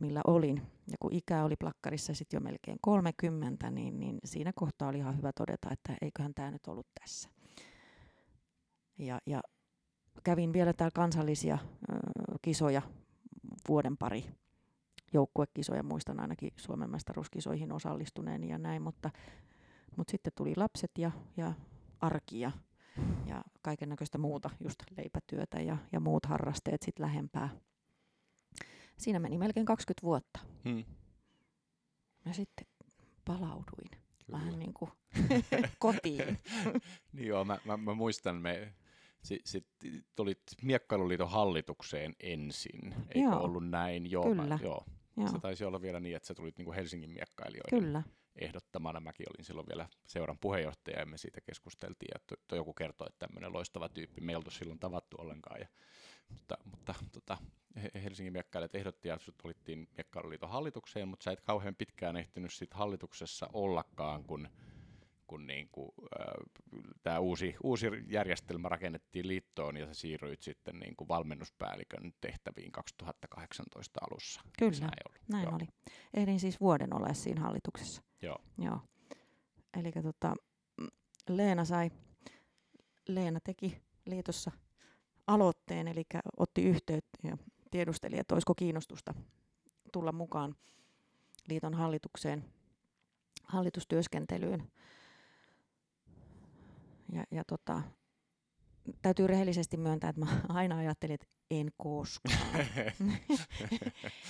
millä olin. Ja kun ikä oli plakkarissa sitten jo melkein 30, niin, niin siinä kohtaa oli ihan hyvä todeta, että eiköhän tämä nyt ollut tässä. Ja, ja kävin vielä täällä kansallisia ö, kisoja vuoden pari joukkuekisoja, muistan ainakin Suomen mestaruuskisoihin osallistuneen ja näin, mutta, mutta sitten tuli lapset ja, ja arki ja, ja kaiken näköistä muuta, just leipätyötä ja, ja muut harrasteet sitten lähempää siinä meni melkein 20 vuotta. Hmm. Ja sitten palauduin Kyllä. vähän niin kuin kotiin. niin joo, mä, mä, mä muistan, me sitten sit tulit Miekkailuliiton hallitukseen ensin, eikö joo. ollut näin? Joo, Kyllä. Mä, joo. joo. Se taisi olla vielä niin, että sä tulit niin kuin Helsingin miekkailijoiden Kyllä. ehdottamana. Mäkin olin silloin vielä seuran puheenjohtaja ja me siitä keskusteltiin. Ja to, to joku kertoi, että tämmöinen loistava tyyppi. Me ei oltu silloin tavattu ollenkaan. Ja, mutta mutta tota, Helsingin miekkailijat ehdotti, että sut olittiin Miekkailuliiton hallitukseen, mutta sä et kauhean pitkään ehtinyt sit hallituksessa ollakaan, kun, kun niin kuin, äh, tämä uusi, uusi järjestelmä rakennettiin liittoon ja sä siirryit sitten niin kuin valmennuspäällikön tehtäviin 2018 alussa. Kyllä, näin, ollut? näin oli. Ehdin siis vuoden olla siinä hallituksessa. Joo. Joo. Eli tota, Leena sai, Leena teki liitossa aloitteen, eli otti yhteyttä ja tiedusteli, että olisiko kiinnostusta tulla mukaan liiton hallitukseen, hallitustyöskentelyyn. Ja, ja tota, täytyy rehellisesti myöntää, että mä aina ajattelin, että en koskaan.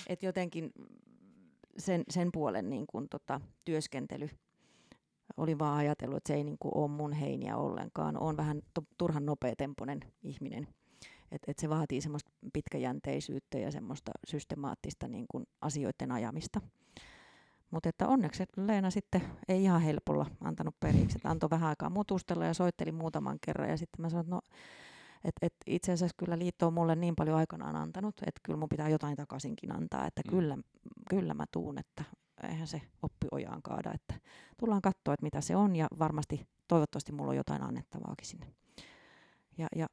että jotenkin sen, sen puolen niin kun, tota, työskentely oli vaan ajatellut, että se ei niin kuin, ole mun heiniä ollenkaan. Olen vähän to, turhan nopeatempoinen ihminen. Et, et se vaatii semmoista pitkäjänteisyyttä ja semmoista systemaattista niin kuin, asioiden ajamista. Mutta että onneksi Leena sitten ei ihan helpolla antanut periksi, että antoi vähän aikaa mutustella ja soitteli muutaman kerran. Ja sitten mä sanoin, että no, et, et itse asiassa kyllä liitto on mulle niin paljon aikanaan antanut, että kyllä mun pitää jotain takaisinkin antaa, että mm. kyllä, kyllä mä tuun, että eihän se oppi ojaan kaada, että tullaan katsoa, että mitä se on ja varmasti toivottavasti mulla on jotain annettavaakin sinne. Ja, ja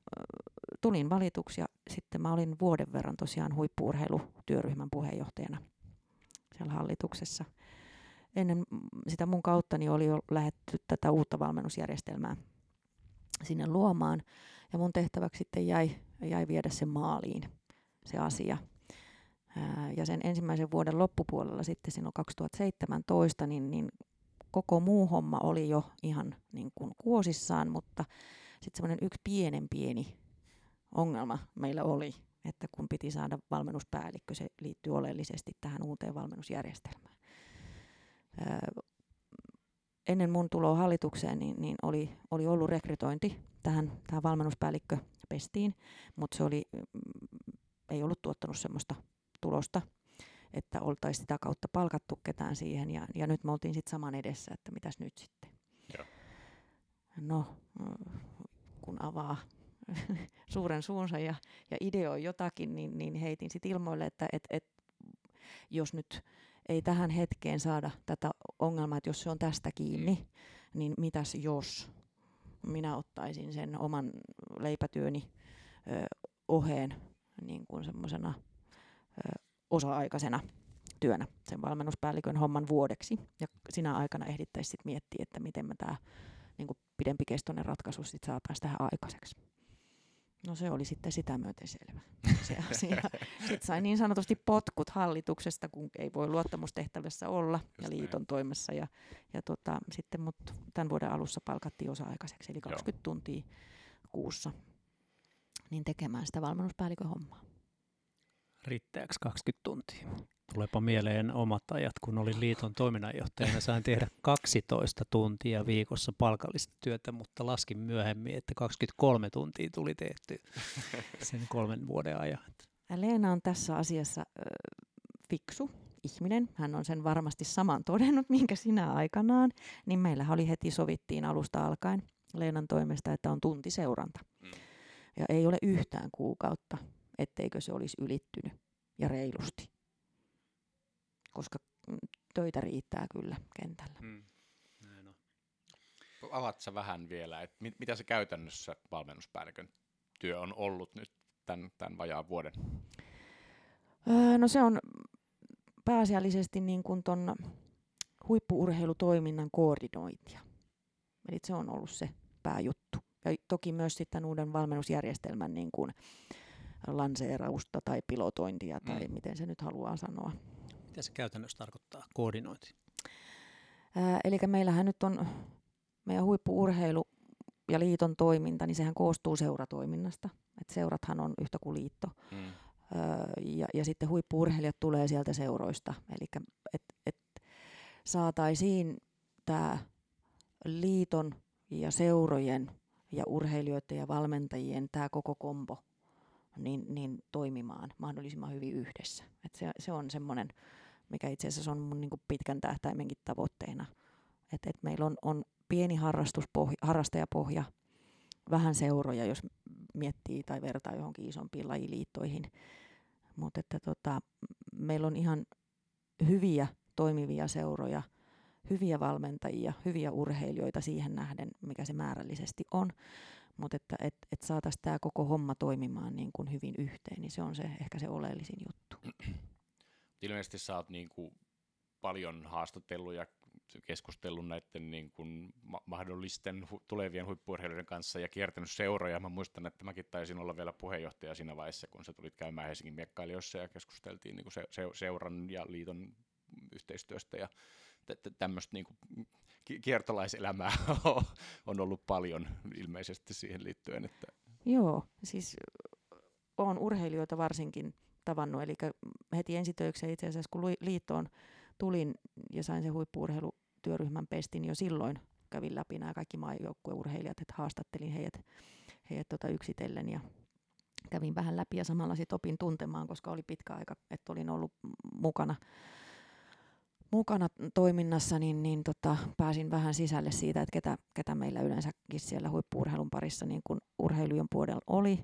tulin valituksi ja sitten mä olin vuoden verran tosiaan huippuurheilutyöryhmän puheenjohtajana siellä hallituksessa. Ennen sitä mun kauttani oli jo lähetty tätä uutta valmennusjärjestelmää sinne luomaan ja mun tehtäväksi sitten jäi, jäi viedä se maaliin, se asia – ja sen ensimmäisen vuoden loppupuolella sitten silloin 2017, niin, niin koko muu homma oli jo ihan niin kuin kuosissaan, mutta sitten semmoinen yksi pienen pieni ongelma meillä oli, että kun piti saada valmennuspäällikkö, se liittyy oleellisesti tähän uuteen valmennusjärjestelmään. ennen mun tuloa hallitukseen niin, niin oli, oli ollut rekrytointi tähän, tähän valmennuspäällikköpestiin, mutta se oli, mm, ei ollut tuottanut semmoista tulosta, että oltaisiin sitä kautta palkattu ketään siihen. Ja, ja nyt me oltiin sitten saman edessä, että mitäs nyt sitten. Joo. No, kun avaa suuren suunsa ja, ja ideoi jotakin, niin, niin heitin sitten ilmoille, että et, et, jos nyt ei tähän hetkeen saada tätä ongelmaa, että jos se on tästä kiinni, mm. niin mitäs jos minä ottaisin sen oman leipätyöni ö, oheen niin kuin semmoisena osa-aikaisena työnä sen valmennuspäällikön homman vuodeksi. Ja sinä aikana ehdittäisiin miettiä, että miten me tämä niin pidempikestoinen ratkaisu sit saataisiin tähän aikaiseksi. No se oli sitten sitä myöten selvä se asia. Sitten sai niin sanotusti potkut hallituksesta, kun ei voi luottamustehtävässä olla Just ja liiton näin. toimessa. Ja, ja tota, sitten mut tämän vuoden alussa palkattiin osa-aikaiseksi, eli 20 Joo. tuntia kuussa niin tekemään sitä valmennuspäällikön hommaa riittääkö 20 tuntia? Tuleepa mieleen omat ajat, kun olin liiton toiminnanjohtajana. Sain tehdä 12 tuntia viikossa palkallista työtä, mutta laskin myöhemmin, että 23 tuntia tuli tehty sen kolmen vuoden ajan. Leena on tässä asiassa äh, fiksu ihminen. Hän on sen varmasti saman todennut, minkä sinä aikanaan. Niin meillä oli heti sovittiin alusta alkaen Leenan toimesta, että on tuntiseuranta. Mm. Ja ei ole yhtään kuukautta etteikö se olisi ylittynyt ja reilusti. Koska mm, töitä riittää kyllä kentällä. Hmm. Näin on. Avatsa vähän vielä, että mit, mitä se käytännössä valmennuspäällikön työ on ollut nyt tämän, tämän vajaan vuoden? Öö, no se on pääasiallisesti niin kuin ton huippuurheilutoiminnan koordinointia. Eli se on ollut se pääjuttu. Ja toki myös sitten uuden valmennusjärjestelmän niin kuin, lanseerausta tai pilotointia tai mm. miten se nyt haluaa sanoa. Mitä se käytännössä tarkoittaa, koordinointi? Ää, eli meillähän nyt on meidän huippuurheilu ja liiton toiminta, niin sehän koostuu seuratoiminnasta. Et seurathan on yhtä kuin liitto. Mm. Öö, ja, ja sitten huippuurheilijat tulee sieltä seuroista. Eli että et saataisiin tämä liiton ja seurojen ja urheilijoiden ja valmentajien tämä koko kombo niin, niin toimimaan mahdollisimman hyvin yhdessä. Et se, se on semmoinen, mikä itse asiassa on mun niin pitkän tähtäimenkin tavoitteena. Että et meillä on, on pieni harrastajapohja, vähän seuroja, jos miettii tai vertaa johonkin isompiin lajiliittoihin. Mutta että tota, meillä on ihan hyviä toimivia seuroja, hyviä valmentajia, hyviä urheilijoita siihen nähden, mikä se määrällisesti on. Mutta että et, et saataisiin tämä koko homma toimimaan niin kuin hyvin yhteen, niin se on se ehkä se oleellisin juttu. Ilmeisesti sä oot niin kuin paljon haastatellut ja keskustellut näiden niin kuin ma- mahdollisten hu- tulevien huippuurheilijoiden kanssa ja kiertänyt seuroja. Mä muistan, että mäkin taisin olla vielä puheenjohtaja siinä vaiheessa, kun sä tulit käymään Helsingin miekkailijoissa ja keskusteltiin niin kuin se- se- seuran ja liiton yhteistyöstä ja tämmöistä niin kuin kiertolaiselämää on ollut paljon ilmeisesti siihen liittyen. Että... Joo, siis olen urheilijoita varsinkin tavannut, eli heti ensitöikseen itse asiassa kun liittoon tulin ja sain sen huippuurheilutyöryhmän pestin jo silloin, kävin läpi nämä kaikki maajoukkueurheilijat, että haastattelin heidät, heidät tota yksitellen ja kävin vähän läpi ja samalla sitten opin tuntemaan, koska oli pitkä aika, että olin ollut mukana mukana toiminnassa, niin, niin tota, pääsin vähän sisälle siitä, että ketä, ketä meillä yleensäkin siellä huippuurheilun parissa niin kun urheilujen puolella oli.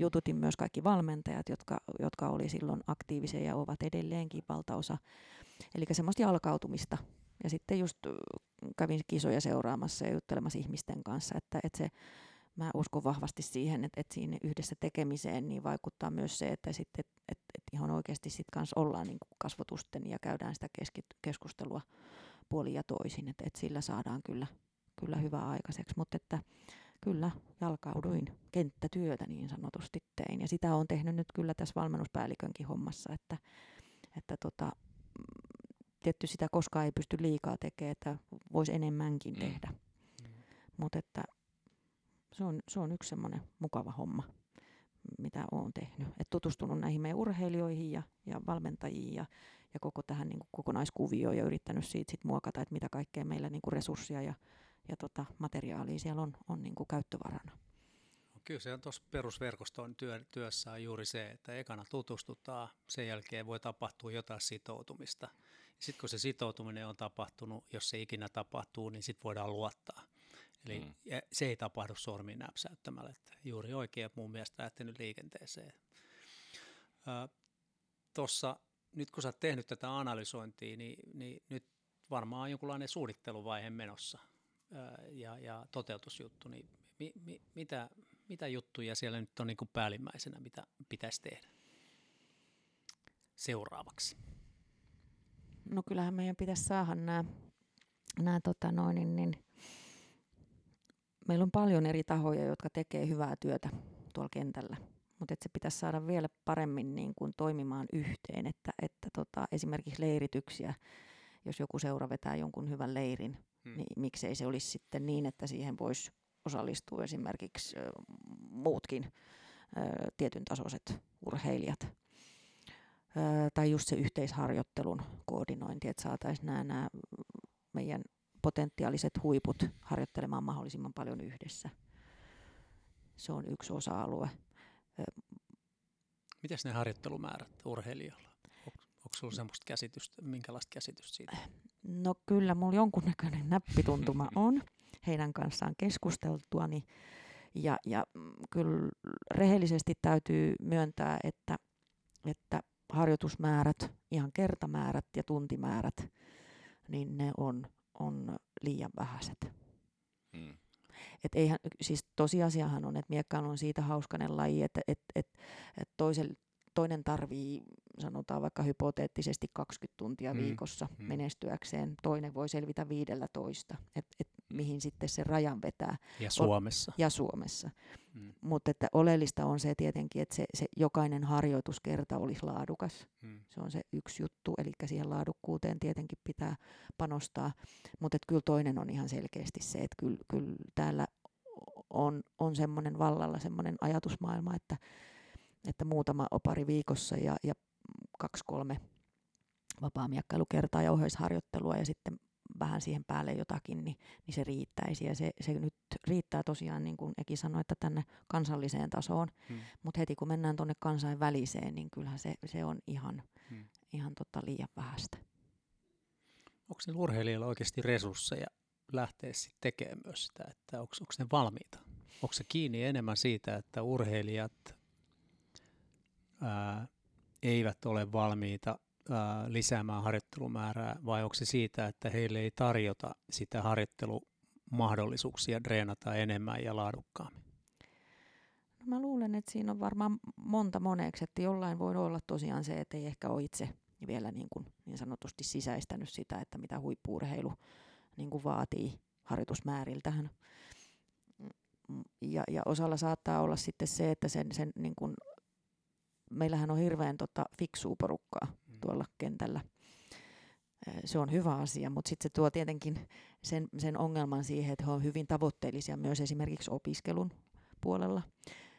Jututin myös kaikki valmentajat, jotka, jotka oli silloin aktiivisia ja ovat edelleenkin valtaosa. Eli semmoista jalkautumista. Ja sitten just kävin kisoja seuraamassa ja juttelemassa ihmisten kanssa, että, että se mä uskon vahvasti siihen, että, että siinä yhdessä tekemiseen niin vaikuttaa myös se, että sitten, että, että, että ihan oikeasti sitten kanssa ollaan niin kuin kasvotusten ja käydään sitä keskustelua puoli ja toisin, että, että sillä saadaan kyllä, kyllä hyvää aikaiseksi, mutta että kyllä jalkauduin kenttätyötä niin sanotusti tein ja sitä on tehnyt nyt kyllä tässä valmennuspäällikönkin hommassa, että, että tota, tietty sitä koskaan ei pysty liikaa tekemään, että voisi enemmänkin mm. tehdä. Mm. Mutta että se on, se on yksi semmoinen mukava homma, mitä olen tehnyt. Et tutustunut näihin meidän urheilijoihin ja, ja valmentajiin ja, ja koko tähän niin kokonaiskuvioon ja yrittänyt siitä sit muokata, että mitä kaikkea meillä niin resursseja ja, ja tota, materiaalia siellä on, on niin käyttövarana. Kyllä se on tuossa perusverkoston työ, työssä on juuri se, että ekana tutustutaan, sen jälkeen voi tapahtua jotain sitoutumista. Sitten kun se sitoutuminen on tapahtunut, jos se ikinä tapahtuu, niin sitten voidaan luottaa. Eli mm. se ei tapahdu sormin näpsäyttämällä. Että juuri oikein mun mielestä lähtenyt liikenteeseen. Tuossa nyt kun sä oot tehnyt tätä analysointia, niin, niin nyt varmaan on jonkunlainen suunnitteluvaihe menossa ja, ja toteutusjuttu, niin mi, mi, mitä, mitä juttuja siellä nyt on niin kuin päällimmäisenä, mitä pitäisi tehdä seuraavaksi? No kyllähän meidän pitäisi saada nämä, nämä tota noin, niin, niin meillä on paljon eri tahoja, jotka tekee hyvää työtä tuolla kentällä, mutta se pitäisi saada vielä paremmin niin kuin toimimaan yhteen, että, että tota, esimerkiksi leirityksiä, jos joku seura vetää jonkun hyvän leirin, hmm. niin miksei se olisi sitten niin, että siihen voisi osallistua esimerkiksi ö, muutkin ö, tietyn tasoiset urheilijat. Ö, tai just se yhteisharjoittelun koordinointi, että saataisiin nämä, nämä meidän potentiaaliset huiput harjoittelemaan mahdollisimman paljon yhdessä. Se on yksi osa-alue. Miten ne harjoittelumäärät urheilijoilla? Onko sinulla sellaista käsitystä, minkälaista käsitystä siitä? No kyllä, mulla jonkunnäköinen näppituntuma on heidän kanssaan keskusteltuani. Ja, ja kyllä rehellisesti täytyy myöntää, että, että harjoitusmäärät, ihan kertamäärät ja tuntimäärät, niin ne on on liian vähäiset. Mm. Et eihän, siis tosiasiahan on, että miekkailu on siitä hauskanen laji, että et, et, et toisen, toinen tarvii, sanotaan vaikka hypoteettisesti 20 tuntia mm. viikossa mm. menestyäkseen, toinen voi selvitä 15, että et mihin sitten se rajan vetää. Ja Suomessa. Ja Suomessa. Mm. Mutta että oleellista on se tietenkin, että se, se jokainen harjoituskerta olisi laadukas. Mm. Se on se yksi juttu, eli siihen laadukkuuteen tietenkin pitää panostaa. Mutta kyllä toinen on ihan selkeästi se, että kyllä, kyllä täällä on, on semmoinen vallalla semmoinen ajatusmaailma, että, että muutama opari viikossa ja, ja kaksi kolme vapaamiekkailukertaa ja ohjausharjoittelua ja sitten vähän siihen päälle jotakin, niin, niin se riittäisi. Ja se, se nyt riittää tosiaan, niin kuin Eki sanoi, että tänne kansalliseen tasoon. Hmm. Mutta heti kun mennään tuonne kansainväliseen, niin kyllähän se, se on ihan, hmm. ihan tota liian vähäistä. Onko ne urheilijoilla oikeasti resursseja lähteä sitten tekemään myös sitä, että onko, onko ne valmiita? Onko se kiinni enemmän siitä, että urheilijat ää, eivät ole valmiita lisäämään harjoittelumäärää vai onko se siitä, että heille ei tarjota sitä harjoittelumahdollisuuksia treenata enemmän ja laadukkaammin? No mä luulen, että siinä on varmaan monta moneksi, että jollain voi olla tosiaan se, että ei ehkä ole itse vielä niin, kuin niin sanotusti sisäistänyt sitä, että mitä huippuurheilu niin kuin vaatii harjoitusmääriltähän. Ja, ja osalla saattaa olla sitten se, että sen, sen niin kuin, meillähän on hirveän tota, fiksua porukkaa. Tuolla kentällä. Se on hyvä asia, mutta sitten se tuo tietenkin sen, sen ongelman siihen, että he on hyvin tavoitteellisia myös esimerkiksi opiskelun puolella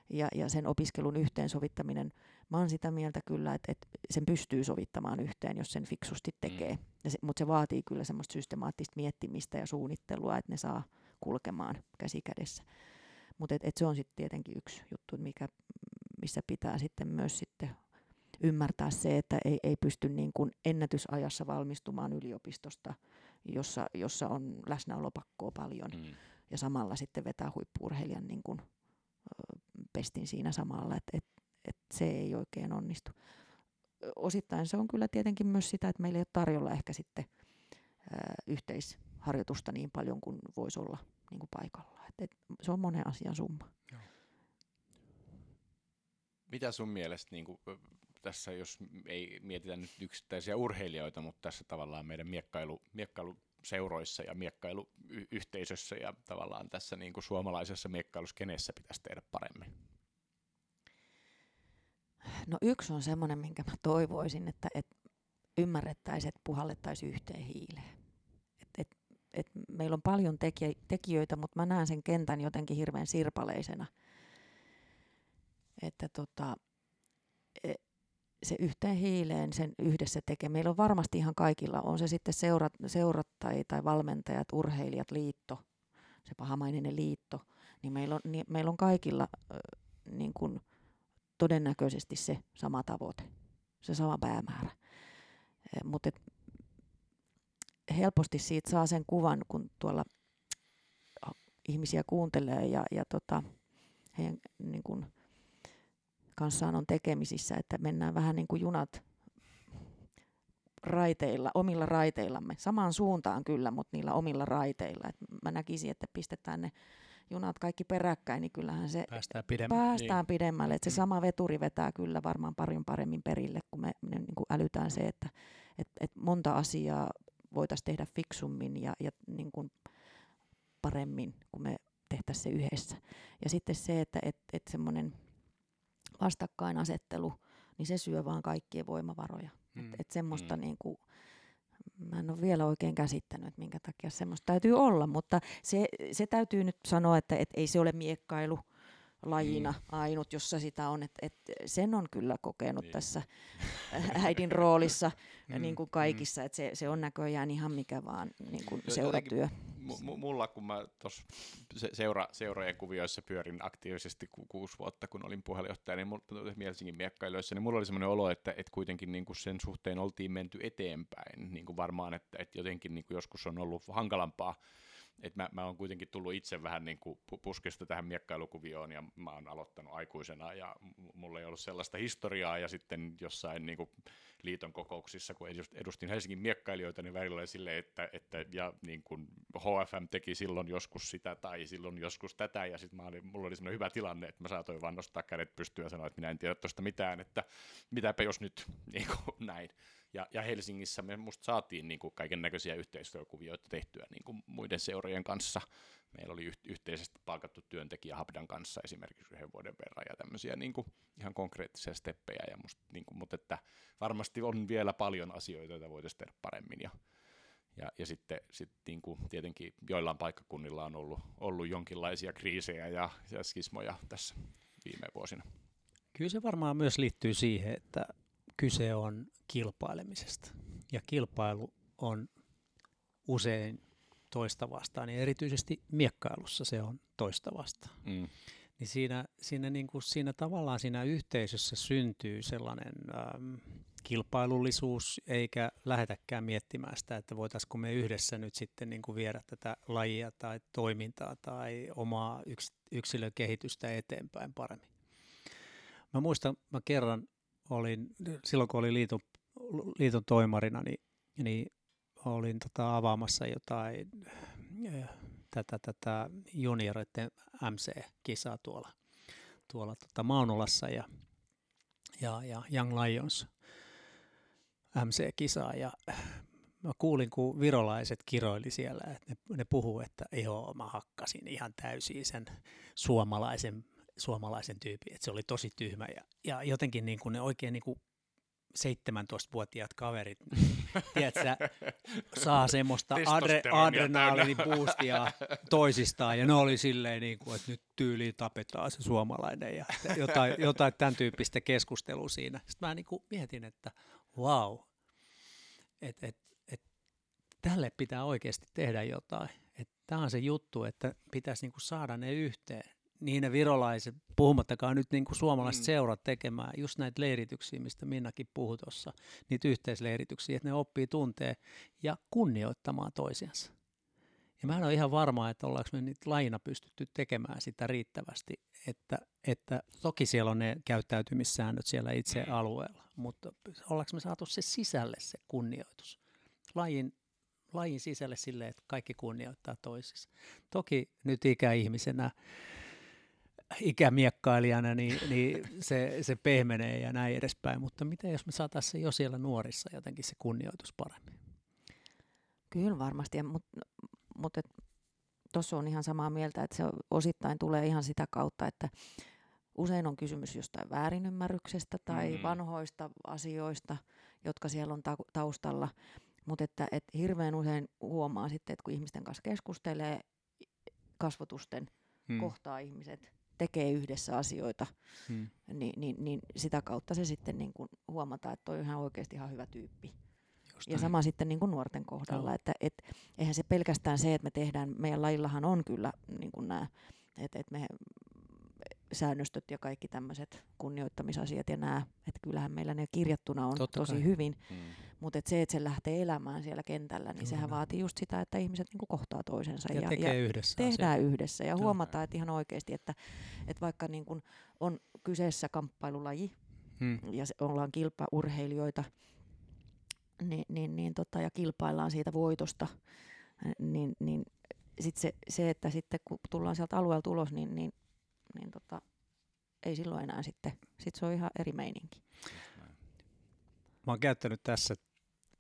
ja, ja sen opiskelun yhteensovittaminen. Mä oon sitä mieltä kyllä, että, että sen pystyy sovittamaan yhteen, jos sen fiksusti tekee. Mm. Se, mutta se vaatii kyllä semmoista systemaattista miettimistä ja suunnittelua, että ne saa kulkemaan käsi kädessä. Mutta et, et se on sitten tietenkin yksi juttu, mikä, missä pitää sitten myös sitten ymmärtää se, että ei, ei pysty niin kuin ennätysajassa valmistumaan yliopistosta, jossa, jossa on läsnäolopakkoa paljon, mm. ja samalla sitten vetää huippuurheilijan niin kuin pestin siinä samalla, että et, et se ei oikein onnistu. Osittain se on kyllä tietenkin myös sitä, että meillä ei ole tarjolla ehkä sitten ää, yhteisharjoitusta niin paljon kuin voisi olla niin kuin paikalla. Et, et, se on monen asian summa. Joo. Mitä sun mielestä niin kuin, tässä, jos ei mietitä nyt yksittäisiä urheilijoita, mutta tässä tavallaan meidän miekkailu, miekkailu seuroissa ja miekkailuyhteisössä ja tavallaan tässä niin kuin suomalaisessa miekkailuskeneessä pitäisi tehdä paremmin? No yksi on semmoinen, minkä mä toivoisin, että, että ymmärrettäisiin, että puhallettaisiin yhteen hiileen. Et, et, et meillä on paljon tekijöitä, mutta mä näen sen kentän jotenkin hirveän sirpaleisena. Että tota, e, se yhteen hiileen sen yhdessä tekee. Meillä on varmasti ihan kaikilla, on se sitten seurat, seurat tai, valmentajat, urheilijat, liitto, se pahamainen liitto, niin meillä on, niin meillä on kaikilla niin kuin todennäköisesti se sama tavoite, se sama päämäärä. E, Mutta helposti siitä saa sen kuvan, kun tuolla ihmisiä kuuntelee ja, ja tota, heidän niin kuin, kanssaan on tekemisissä, että mennään vähän niin kuin junat raiteilla, omilla raiteillamme. Samaan suuntaan kyllä, mutta niillä omilla raiteilla. Et mä näkisin, että pistetään ne junat kaikki peräkkäin, niin kyllähän se päästään pidemmälle. Päästään niin. pidemmälle. Et se mm. sama veturi vetää kyllä varmaan paljon paremmin perille, kun me, me niin kuin älytään se, että et, et monta asiaa voitaisiin tehdä fiksummin ja, ja niin kuin paremmin, kun me tehtäisiin se yhdessä. Ja sitten se, että et, et semmoinen vastakkainasettelu, niin se syö vaan kaikkien voimavaroja. Mm. Et, et semmoista mm. niin kuin, mä en ole vielä oikein käsittänyt, että minkä takia semmoista täytyy olla, mutta se, se täytyy nyt sanoa, että et ei se ole miekkailu lajina mm. ainut, jossa sitä on. Et, et sen on kyllä kokenut niin. tässä äidin roolissa mm. niin kuin mm. kaikissa, että se, se on näköjään ihan mikä vaan niin kuin seuratyö. M- mulla, kun mä tuossa seura, seurojen kuvioissa pyörin aktiivisesti ku, kuusi vuotta, kun olin puheenjohtaja, niin mulla, Helsingin miekkailijoissa, niin mulla oli semmoinen olo, että, että kuitenkin niin kuin sen suhteen oltiin menty eteenpäin. Niin kuin varmaan, että, että jotenkin niin kuin joskus on ollut hankalampaa et mä, mä oon kuitenkin tullut itse vähän niin kuin puskista tähän miekkailukuvioon ja mä oon aloittanut aikuisena ja mulla ei ollut sellaista historiaa ja sitten jossain niin kuin liiton kokouksissa, kun edustin Helsingin miekkailijoita, niin välillä oli silleen, että, että ja niin kuin HFM teki silloin joskus sitä tai silloin joskus tätä ja sitten mulla oli semmoinen hyvä tilanne, että mä saatoin vaan nostaa kädet pystyyn ja sanoa, että minä en tiedä tuosta mitään, että mitäpä jos nyt niin kuin näin. Ja, ja Helsingissä me musta saatiin niin kuin kaiken näköisiä yhteistyökuvioita tehtyä niin kuin muiden seurojen kanssa. Meillä oli yhteisesti palkattu työntekijä Habdan kanssa esimerkiksi yhden vuoden verran ja tämmöisiä niin kuin ihan konkreettisia steppejä. Ja musta, niin kuin, mutta että varmasti on vielä paljon asioita, joita voitaisiin tehdä paremmin. Ja, ja, ja sitten sit niin kuin tietenkin joillain paikkakunnilla on ollut, ollut jonkinlaisia kriisejä ja, ja skismoja tässä viime vuosina. Kyllä se varmaan myös liittyy siihen, että kyse on kilpailemisesta. Ja kilpailu on usein toista vastaan, niin erityisesti miekkailussa se on toista vastaan. Mm. Niin siinä, siinä, niin kuin, siinä tavallaan siinä yhteisössä syntyy sellainen ähm, kilpailullisuus, eikä lähetäkään miettimään sitä, että voitaisiinko me yhdessä nyt sitten niin kuin viedä tätä lajia tai toimintaa tai omaa yks, yksilön kehitystä eteenpäin paremmin. Mä muistan, mä kerran olin, silloin kun olin liiton liiton toimarina, niin, niin olin tota avaamassa jotain äh, tätä, tätä junioreiden MC-kisaa tuolla, tuolla tota Maunulassa ja, ja, ja Young Lions MC-kisaa ja mä kuulin, kun virolaiset kiroili siellä, että ne, ne puhuu, että joo, mä hakkasin ihan täysin sen suomalaisen, suomalaisen tyypin, että se oli tosi tyhmä ja, ja jotenkin niin kuin ne oikein niin kuin 17-vuotiaat kaverit, tiedätkö, saa semmoista adre, adrenaaliniboostia toisistaan, ja ne oli silleen, niin kuin, että nyt tyyliin tapetaan se suomalainen, ja jotain, jotain tämän tyyppistä keskustelua siinä. Sitten mä niin kuin mietin, että wow, että et, et, tälle pitää oikeasti tehdä jotain. Tämä on se juttu, että pitäisi niinku saada ne yhteen niin ne virolaiset, puhumattakaan nyt niin kuin suomalaiset mm. seurat tekemään just näitä leirityksiä, mistä Minnakin puhui tuossa, niitä yhteisleirityksiä, että ne oppii tuntee ja kunnioittamaan toisiansa. Ja mä en ole ihan varma, että ollaanko me niitä laina pystytty tekemään sitä riittävästi, että, että toki siellä on ne käyttäytymissäännöt siellä itse mm. alueella, mutta ollaanko me saatu se sisälle se kunnioitus, lajin, lajin sisälle sille, että kaikki kunnioittaa toisissa. Toki nyt ikäihmisenä ikämiekkailijana, niin, niin se, se pehmenee ja näin edespäin. Mutta miten jos me saataisiin se jo siellä nuorissa jotenkin se kunnioitus paremmin? Kyllä varmasti, mutta mut, tuossa on ihan samaa mieltä, että se osittain tulee ihan sitä kautta, että usein on kysymys jostain väärinymmärryksestä tai mm. vanhoista asioista, jotka siellä on taustalla. Mutta että, että hirveän usein huomaa sitten, että kun ihmisten kanssa keskustelee, kasvotusten mm. kohtaa ihmiset, tekee yhdessä asioita, hmm. niin, niin, niin sitä kautta se sitten niin kuin huomataan, että toi on ihan oikeasti ihan hyvä tyyppi. Ja sama sitten niin kuin nuorten kohdalla, no. että et, eihän se pelkästään se, että me tehdään, meidän lajillahan on kyllä niin kuin nämä, että et me säännöstöt ja kaikki tämmöiset kunnioittamisasiat ja nämä, että kyllähän meillä ne kirjattuna on Totta tosi kai. hyvin, hmm. Mutta et se, että se lähtee elämään siellä kentällä, niin Kyllä. sehän vaatii just sitä, että ihmiset niinku kohtaa toisensa ja, ja, tekee ja yhdessä tehdään asia. yhdessä ja huomataan, että ihan oikeasti, että, että vaikka niin kun on kyseessä kamppailulaji hmm. ja se, ollaan kilpaurheilijoita, niin, niin, niin tota, ja kilpaillaan siitä voitosta, niin, niin sit se, se, että sitten kun tullaan sieltä alueelta ulos, niin, niin niin tota, ei silloin enää sitten, sit se on ihan eri meininki. Mä oon käyttänyt tässä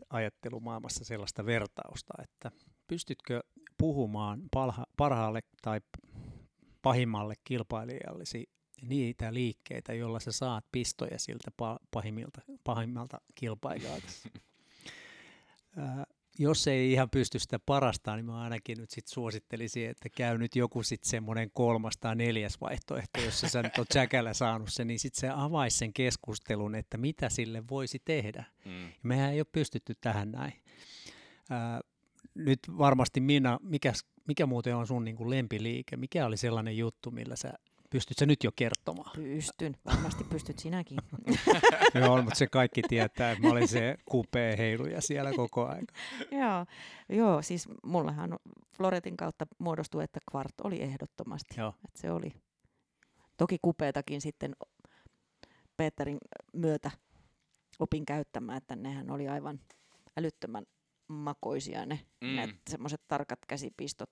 ajattelumaailmassa sellaista vertausta, että pystytkö puhumaan palha, parhaalle tai pahimmalle kilpailijallesi niitä liikkeitä, joilla sä saat pistoja siltä pahimmilta, pahimmalta kilpailijalta. jos ei ihan pysty sitä parastaan, niin mä ainakin nyt sit suosittelisin, että käy nyt joku sitten semmoinen kolmas tai neljäs vaihtoehto, jos sä nyt oot säkällä saanut sen, niin sitten se avaisi sen keskustelun, että mitä sille voisi tehdä. Mm. mehän ei ole pystytty tähän näin. Ää, nyt varmasti Minna, mikä, mikä muuten on sun niin kuin lempiliike? Mikä oli sellainen juttu, millä sä Pystytkö nyt jo kertomaan? Pystyn, varmasti pystyt sinäkin. joo, mutta se kaikki tietää, että mä olin se kupee heiluja siellä koko ajan. joo, joo, siis mullahan Floretin kautta muodostui, että kvart oli ehdottomasti. Joo. Että se oli toki kupeetakin sitten Peterin myötä opin käyttämään, että nehän oli aivan älyttömän makoisia ne, mm. ne semmoiset tarkat käsipistot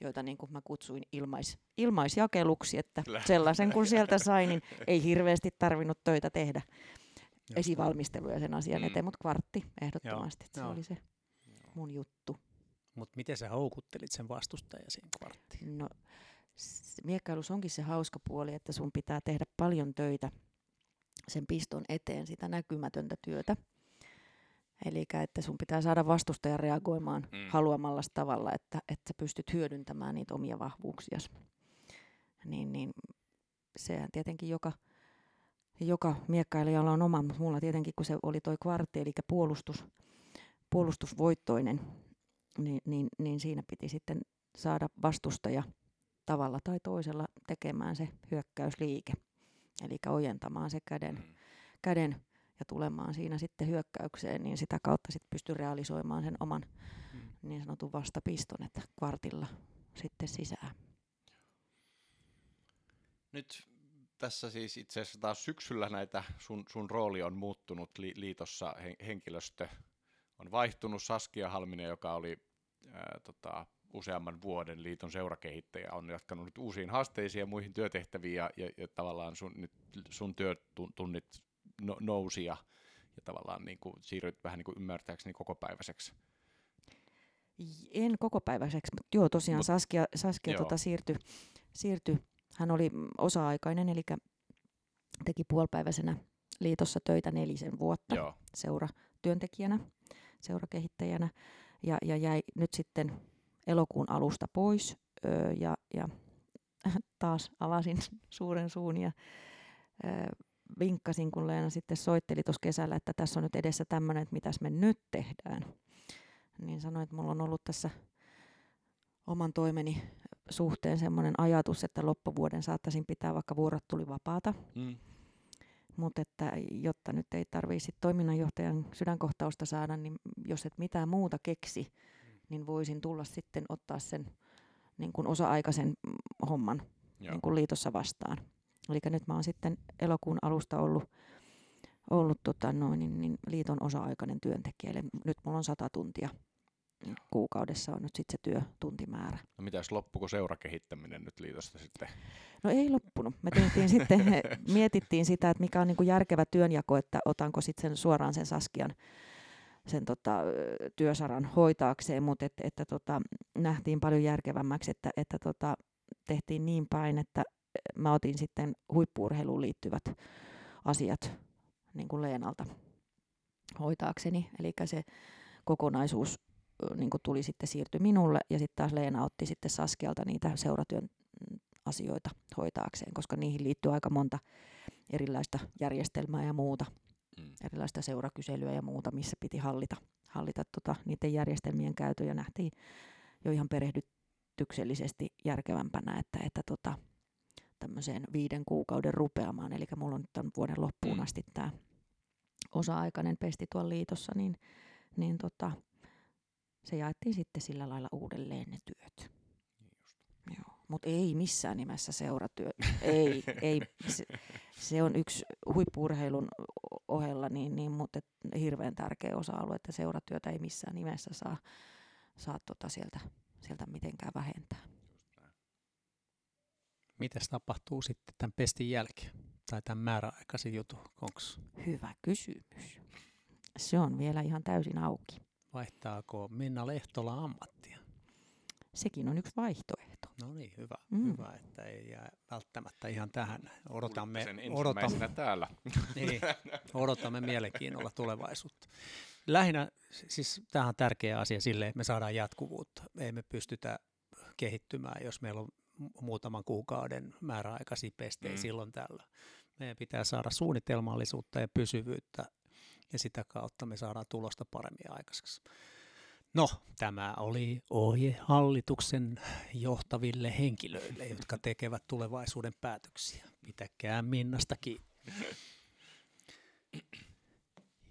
joita niin kuin mä kutsuin ilmais, ilmaisjakeluksi, että sellaisen kun sieltä sai, niin ei hirveästi tarvinnut töitä tehdä esivalmisteluja sen asian mm. eteen, mutta kvartti ehdottomasti, Joo. se Joo. oli se mun juttu. Mutta miten sä houkuttelit sen vastustajan siinä kvarttiin? No, miekkailussa onkin se hauska puoli, että sun pitää tehdä paljon töitä sen piston eteen, sitä näkymätöntä työtä. Eli että sun pitää saada vastustaja reagoimaan mm. haluamalla tavalla, että, että sä pystyt hyödyntämään niitä omia vahvuuksia. Niin, niin sehän tietenkin joka, joka miekkailijalla on oma, mutta mulla tietenkin kun se oli toi kvartti, eli puolustus, puolustusvoittoinen, niin, niin, niin siinä piti sitten saada vastustaja tavalla tai toisella tekemään se hyökkäysliike. Eli ojentamaan se käden, mm. käden ja tulemaan siinä sitten hyökkäykseen, niin sitä kautta sitten pystyy realisoimaan sen oman hmm. niin sanotun vastapiston, että kvartilla sitten sisään. Nyt tässä siis itse asiassa taas syksyllä näitä sun, sun rooli on muuttunut li, liitossa, henkilöstö on vaihtunut. Saskia Halminen, joka oli ää, tota, useamman vuoden liiton seurakehittäjä, on jatkanut nyt uusiin haasteisiin ja muihin työtehtäviin ja, ja, ja tavallaan sun, nyt sun työtunnit no, nousi ja, ja tavallaan niin kuin siirryt vähän niin kuin ymmärtääkseni kokopäiväiseksi. En kokopäiväiseksi, mutta joo tosiaan Mut, Saskia, Saskia tota siirtyi, siirtyi, hän oli osa-aikainen, eli teki puolipäiväisenä liitossa töitä nelisen vuotta joo. seuratyöntekijänä, seurakehittäjänä ja, ja jäi nyt sitten elokuun alusta pois öö, ja, ja taas avasin suuren suun ja öö, vinkkasin, kun Leena sitten soitteli tuossa kesällä, että tässä on nyt edessä tämmöinen, että mitäs me nyt tehdään. Niin sanoin, että mulla on ollut tässä oman toimeni suhteen semmoinen ajatus, että loppuvuoden saattaisin pitää vaikka vuorot tuli vapaata. Mm. Mutta että jotta nyt ei tarvitse toiminnanjohtajan sydänkohtausta saada, niin jos et mitään muuta keksi, niin voisin tulla sitten ottaa sen niin kuin osa-aikaisen homman niin kuin liitossa vastaan. Eli nyt mä oon sitten elokuun alusta ollut, ollut tota noin, niin, niin liiton osa-aikainen työntekijä. Eli nyt mulla on sata tuntia kuukaudessa on nyt sitten se työtuntimäärä. No mitäs loppuko seurakehittäminen nyt liitosta sitten? No ei loppunut. Me tehtiin sitten, mietittiin sitä, että mikä on niin kuin järkevä työnjako, että otanko sitten sen suoraan sen Saskian sen tota, työsaran hoitaakseen, mutta et, että tota, nähtiin paljon järkevämmäksi, että, että tota, tehtiin niin päin, että mä otin sitten huippuurheiluun liittyvät asiat niin kuin Leenalta hoitaakseni. Eli se kokonaisuus niin kuin tuli sitten siirty minulle ja sitten taas Leena otti sitten Saskialta niitä seuratyön asioita hoitaakseen, koska niihin liittyy aika monta erilaista järjestelmää ja muuta, mm. erilaista seurakyselyä ja muuta, missä piti hallita, hallita tota, niiden järjestelmien käytön ja nähtiin jo ihan perehdytyksellisesti järkevämpänä, että, että tota, tämmöiseen viiden kuukauden rupeamaan, eli mulla on nyt tämän vuoden loppuun mm. asti tämä osa-aikainen pesti tuolla liitossa, niin, niin tota, se jaettiin sitten sillä lailla uudelleen ne työt. Joo. Mutta ei missään nimessä seuratyö. ei, ei. Se, se, on yksi huippuurheilun ohella, niin, niin, mutta hirveän tärkeä osa-alue, että seuratyötä ei missään nimessä saa, saa tota sieltä, sieltä mitenkään vähentää. Mitäs tapahtuu sitten tämän pestin jälkeen? Tai tämän määräaikaisen jutun? Onks? Hyvä kysymys. Se on vielä ihan täysin auki. Vaihtaako Minna Lehtola ammattia? Sekin on yksi vaihtoehto. No niin, hyvä, mm. hyvä että ei jää välttämättä ihan tähän. Odotamme, odotamme, täällä. Niin, odotamme mielenkiinnolla tulevaisuutta. Lähinnä, siis tämähän on tärkeä asia sille, että me saadaan jatkuvuutta. Ei me pystytä kehittymään, jos meillä on muutaman kuukauden määräaikaisia pestejä mm. silloin tällä. Meidän pitää saada suunnitelmallisuutta ja pysyvyyttä ja sitä kautta me saadaan tulosta paremmin aikaiseksi. No, tämä oli ohje hallituksen johtaville henkilöille, jotka tekevät tulevaisuuden päätöksiä. Pitäkää Minnasta kiinni.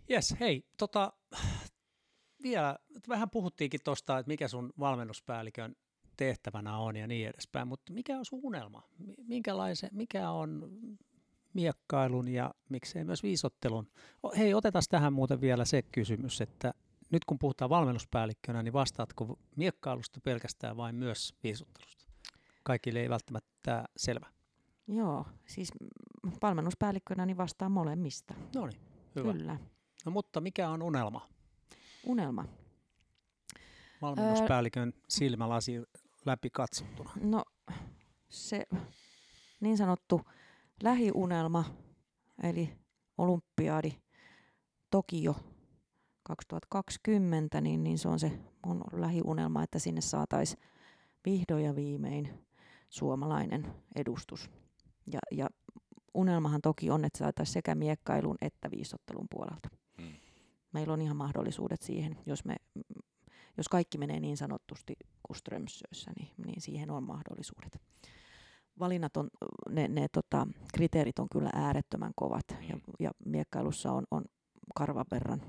Jes, hei, tota, vielä vähän puhuttiinkin tuosta, että mikä sun valmennuspäällikön tehtävänä on ja niin edespäin, mutta mikä on sun unelma? Minkälaisen, mikä on miekkailun ja miksei myös viisottelun. Hei, otetaan tähän muuten vielä se kysymys, että nyt kun puhutaan valmennuspäällikkönä, niin vastaatko miekkailusta pelkästään vai myös viisottelusta? Kaikille ei välttämättä selvä. Joo, siis valmennuspäällikkönä niin vastaa molemmista. No niin, hyvä. Kyllä. No mutta mikä on unelma? Unelma? Valmennuspäällikön öö, silmälasi läpi katsottuna. No se niin sanottu lähiunelma, eli olympiadi Tokio 2020, niin, niin se on se mun lähiunelma, että sinne saataisiin vihdoin ja viimein suomalainen edustus. Ja, ja unelmahan toki on, että saataisiin sekä miekkailun että viisottelun puolelta. Hmm. Meillä on ihan mahdollisuudet siihen, jos, me, jos kaikki menee niin sanotusti kuin Strömsössä, niin, niin siihen on mahdollisuudet valinnat on, ne, ne tota, kriteerit on kyllä äärettömän kovat ja, mm. ja miekkailussa on, on karvan verran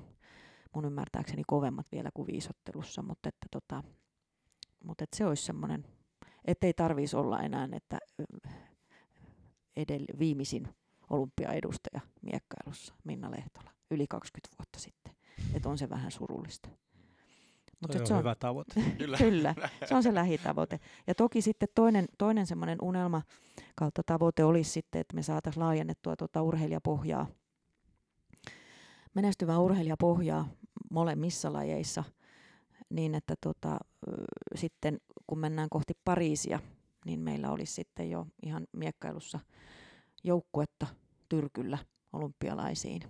mun ymmärtääkseni kovemmat vielä kuin viisottelussa, mutta että tota, mutta että se olisi semmoinen, ettei tarvitsisi olla enää, että edell- viimeisin olympiaedustaja miekkailussa, Minna Lehtola, yli 20 vuotta sitten. Että on se vähän surullista. Mut on se on hyvä tavoite. Kyllä. Kyllä, se on se lähitavoite. Ja toki sitten toinen, toinen semmoinen unelma kautta tavoite olisi sitten, että me saataisiin laajennettua tuota urheilijapohjaa, menestyvää urheilijapohjaa molemmissa lajeissa, niin että tota, sitten kun mennään kohti Pariisia, niin meillä olisi sitten jo ihan miekkailussa joukkuetta Tyrkyllä olympialaisiin.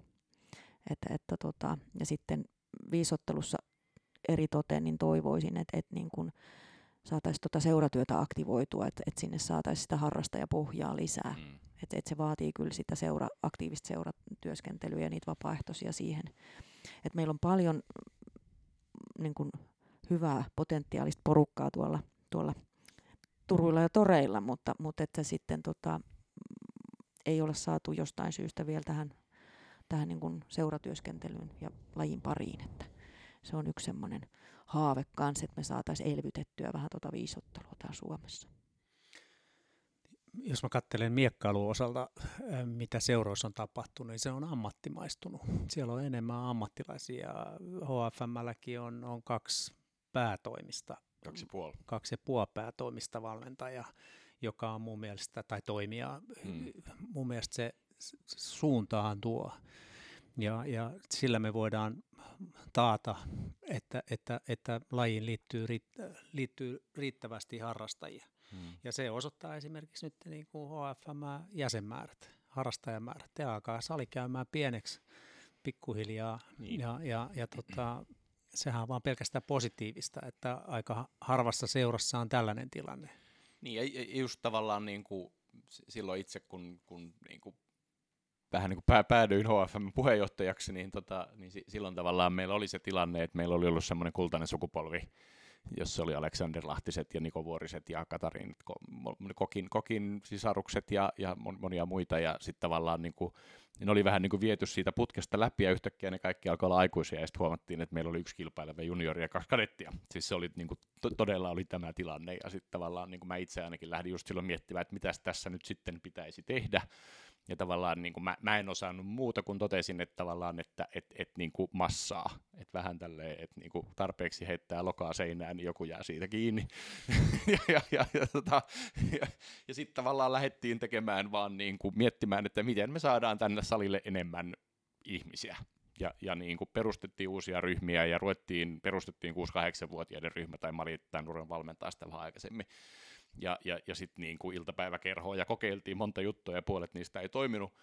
Että, että tota, ja sitten viisottelussa eri toteen, niin toivoisin, että, että niin kun saataisiin tuota seuratyötä aktivoitua, että, että sinne saataisiin sitä harrastajapohjaa lisää. Mm. Että, että se vaatii kyllä sitä seura, aktiivista seuratyöskentelyä ja niitä vapaaehtoisia siihen. Että meillä on paljon mm, niin kun, hyvää potentiaalista porukkaa tuolla, tuolla Turuilla ja Toreilla, mutta, mutta että sitten tota, ei ole saatu jostain syystä vielä tähän, tähän niin kuin seuratyöskentelyyn ja lajin pariin. Että se on yksi semmoinen haave kanssa, että me saataisiin elvytettyä vähän tuota viisottelua täällä Suomessa. Jos mä katselen miekkailun osalta, mitä seuroissa on tapahtunut, niin se on ammattimaistunut. Siellä on enemmän ammattilaisia. HFMlläkin on, on kaksi päätoimista. Kaksi puoli. Kaksi ja puoli päätoimista valmentajaa, joka on mun mielestä, tai toimija, hmm. mun mielestä se suuntaan tuo. Ja, ja sillä me voidaan taata, että, että, että lajiin liittyy, liittyy riittävästi harrastajia. Hmm. Ja se osoittaa esimerkiksi nyt niin kuin HFM-jäsenmäärät, harrastajamäärät. Te alkaa sali käymään pieneksi pikkuhiljaa niin. ja, ja, ja tota, sehän on vaan pelkästään positiivista, että aika harvassa seurassa on tällainen tilanne. Niin, ja just tavallaan niin kuin silloin itse, kun, kun niin kuin vähän niin kuin päädyin HFM puheenjohtajaksi, niin, tota, niin silloin tavallaan meillä oli se tilanne, että meillä oli ollut semmoinen kultainen sukupolvi, jossa oli Aleksander Lahtiset ja Niko Vuoriset ja Katarin Kokin, Kokin sisarukset ja, ja monia muita, ja sitten tavallaan niin kuin, niin oli vähän niin kuin viety siitä putkesta läpi, ja yhtäkkiä ne kaikki alkoi olla aikuisia, ja sitten huomattiin, että meillä oli yksi kilpaileva juniori ja kaksi kadettia. Siis se oli niin kuin, to- todella oli tämä tilanne, ja sitten tavallaan niin kuin mä itse ainakin lähdin just silloin miettimään, että mitä tässä nyt sitten pitäisi tehdä, ja tavallaan niin kuin mä, mä en osannut muuta kuin totesin, että tavallaan, että et, et, niin kuin massaa, että vähän tälleen, että niin kuin tarpeeksi heittää lokaa seinään, niin joku jää siitä kiinni. ja ja, ja, ja, tota, ja, ja sitten tavallaan lähdettiin tekemään vaan niin kuin miettimään, että miten me saadaan tänne salille enemmän ihmisiä. Ja, ja niin kuin perustettiin uusia ryhmiä ja ruvettiin, perustettiin 6-8-vuotiaiden ryhmä, tai mä olin tämän valmentaa sitä vähän aikaisemmin ja, ja, ja sitten niin kuin iltapäiväkerhoa ja kokeiltiin monta juttua ja puolet niistä ei toiminut.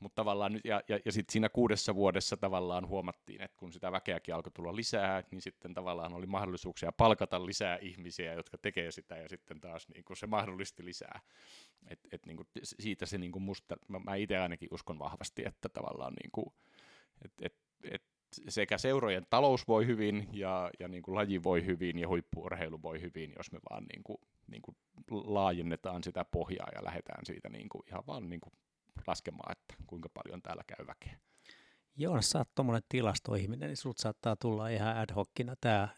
Mutta tavallaan nyt, ja, ja, ja sitten siinä kuudessa vuodessa tavallaan huomattiin, että kun sitä väkeäkin alkoi tulla lisää, niin sitten tavallaan oli mahdollisuuksia palkata lisää ihmisiä, jotka tekee sitä, ja sitten taas niin kuin se mahdollisti lisää. Et, et niin kuin siitä se niin kuin musta, mä, mä itse ainakin uskon vahvasti, että tavallaan niin kuin, et, et, et sekä seurojen talous voi hyvin ja, ja niin kuin laji voi hyvin ja huippuurheilu voi hyvin, jos me vaan niin kuin, niin kuin laajennetaan sitä pohjaa ja lähdetään siitä niin kuin ihan vaan niin kuin laskemaan, että kuinka paljon täällä käy väkeä. Joo, sä oot tuommoinen tilastoihminen, niin sulta saattaa tulla ihan ad hocina tämä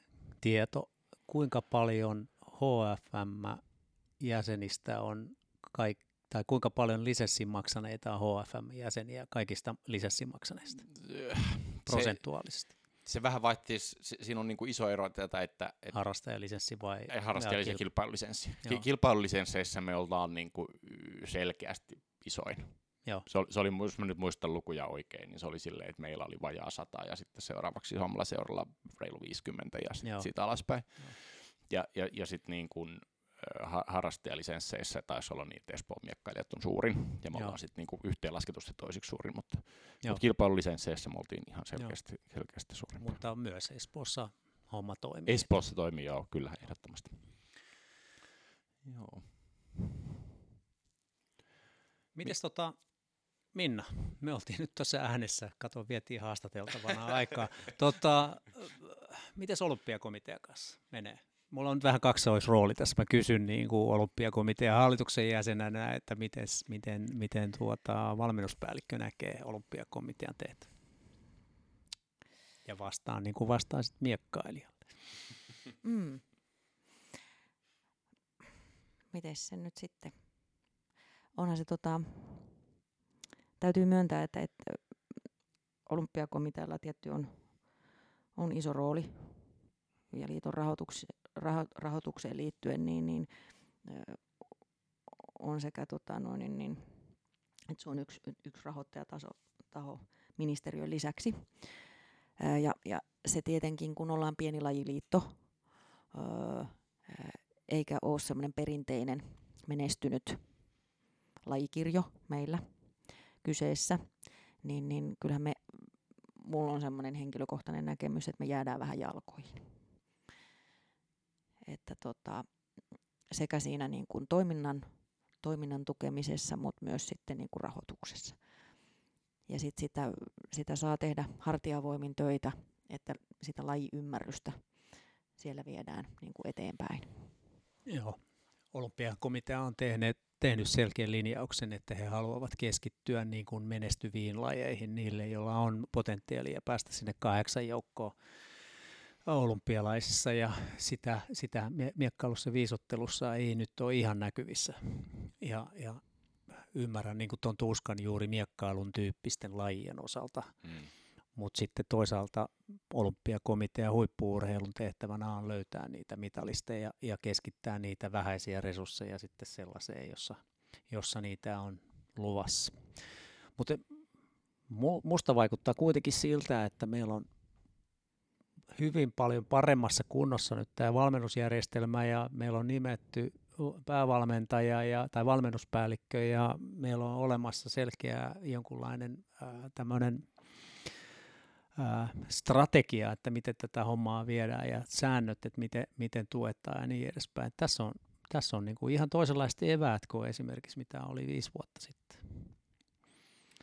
tieto, kuinka paljon HFM-jäsenistä on kaikki tai kuinka paljon lisenssimaksaneita on HFM-jäseniä kaikista lisenssimaksaneista prosentuaalisesti? Se, vähän vaihtii, siinä on niin kuin iso ero tätä, että... että harrastajalisenssi vai... Ei, harrastajalisenssi ja kilpailulisenssi. Joo. Kilpailulisensseissä me ollaan niin kuin selkeästi isoin. Joo. Se oli, se oli, jos mä nyt muistan lukuja oikein, niin se oli silleen, että meillä oli vajaa sata ja sitten seuraavaksi isommalla seuralla reilu 50 ja sitten siitä alaspäin. Joo. Ja, ja, ja sitten niin kuin, harrastajalisensseissä taisi olla niitä Espoon miekkailijat on suurin, ja me ollaan sitten niinku yhteenlasketusti toisiksi suurin, mutta, mutta kilpailulisensseissä me oltiin ihan selkeästi, selkeästi suurin. Mutta myös Espoossa homma toimii. Espoossa toimii, joo, kyllä, ehdottomasti. Joo. Mites tota, Minna, me oltiin nyt tuossa äänessä, kato vietiin haastateltavana aikaa. Tota, miten olympiakomitean kanssa menee? Mulla on vähän kaksoisrooli tässä. Mä kysyn niin kuin olympiakomitean hallituksen jäsenenä, että miten, miten, miten tuota, valmennuspäällikkö näkee olympiakomitean teet. Ja vastaan niin kuin vastaan sitten miekkailijalle. Mm. Miten se nyt sitten? onhan se tota, täytyy myöntää, että, että olympiakomitealla tietty on, on iso rooli ja liiton rahoituks, raho, rahoitukseen liittyen, niin, niin on sekä tota, noin, niin, niin, että se on yksi, yksi rahoittajataso taho ministeriön lisäksi. Ja, ja se tietenkin, kun ollaan pieni lajiliitto, eikä ole semmoinen perinteinen menestynyt lajikirjo meillä kyseessä, niin, niin kyllähän me, mulla on semmoinen henkilökohtainen näkemys, että me jäädään vähän jalkoihin. Että tota, sekä siinä niin kuin toiminnan, toiminnan tukemisessa, mutta myös sitten niin kuin rahoituksessa. Ja sit sitä, sitä saa tehdä hartiavoimin töitä, että sitä lajiymmärrystä siellä viedään niin kuin eteenpäin. Joo, olympiakomitea on tehnyt, tehnyt selkeän linjauksen, että he haluavat keskittyä niin kuin menestyviin lajeihin niille, joilla on potentiaalia päästä sinne kahdeksan joukkoon olympialaisissa ja sitä, sitä miekkailussa viisottelussa ei nyt ole ihan näkyvissä. Ja, ja ymmärrän niin tuon tuskan juuri miekkailun tyyppisten lajien osalta. Mm. Mutta sitten toisaalta olympiakomitea huippuurheilun tehtävänä on löytää niitä mitalisteja ja keskittää niitä vähäisiä resursseja sitten sellaiseen, jossa, jossa niitä on luvassa. Mutta musta vaikuttaa kuitenkin siltä, että meillä on hyvin paljon paremmassa kunnossa nyt tämä valmennusjärjestelmä ja meillä on nimetty päävalmentaja ja, tai valmennuspäällikkö ja meillä on olemassa selkeä jonkunlainen tämmöinen strategia, että miten tätä hommaa viedään ja säännöt, että miten, miten tuetaan ja niin edespäin. Tässä on, tässä on niin kuin ihan toisenlaiset eväät kuin esimerkiksi mitä oli viisi vuotta sitten.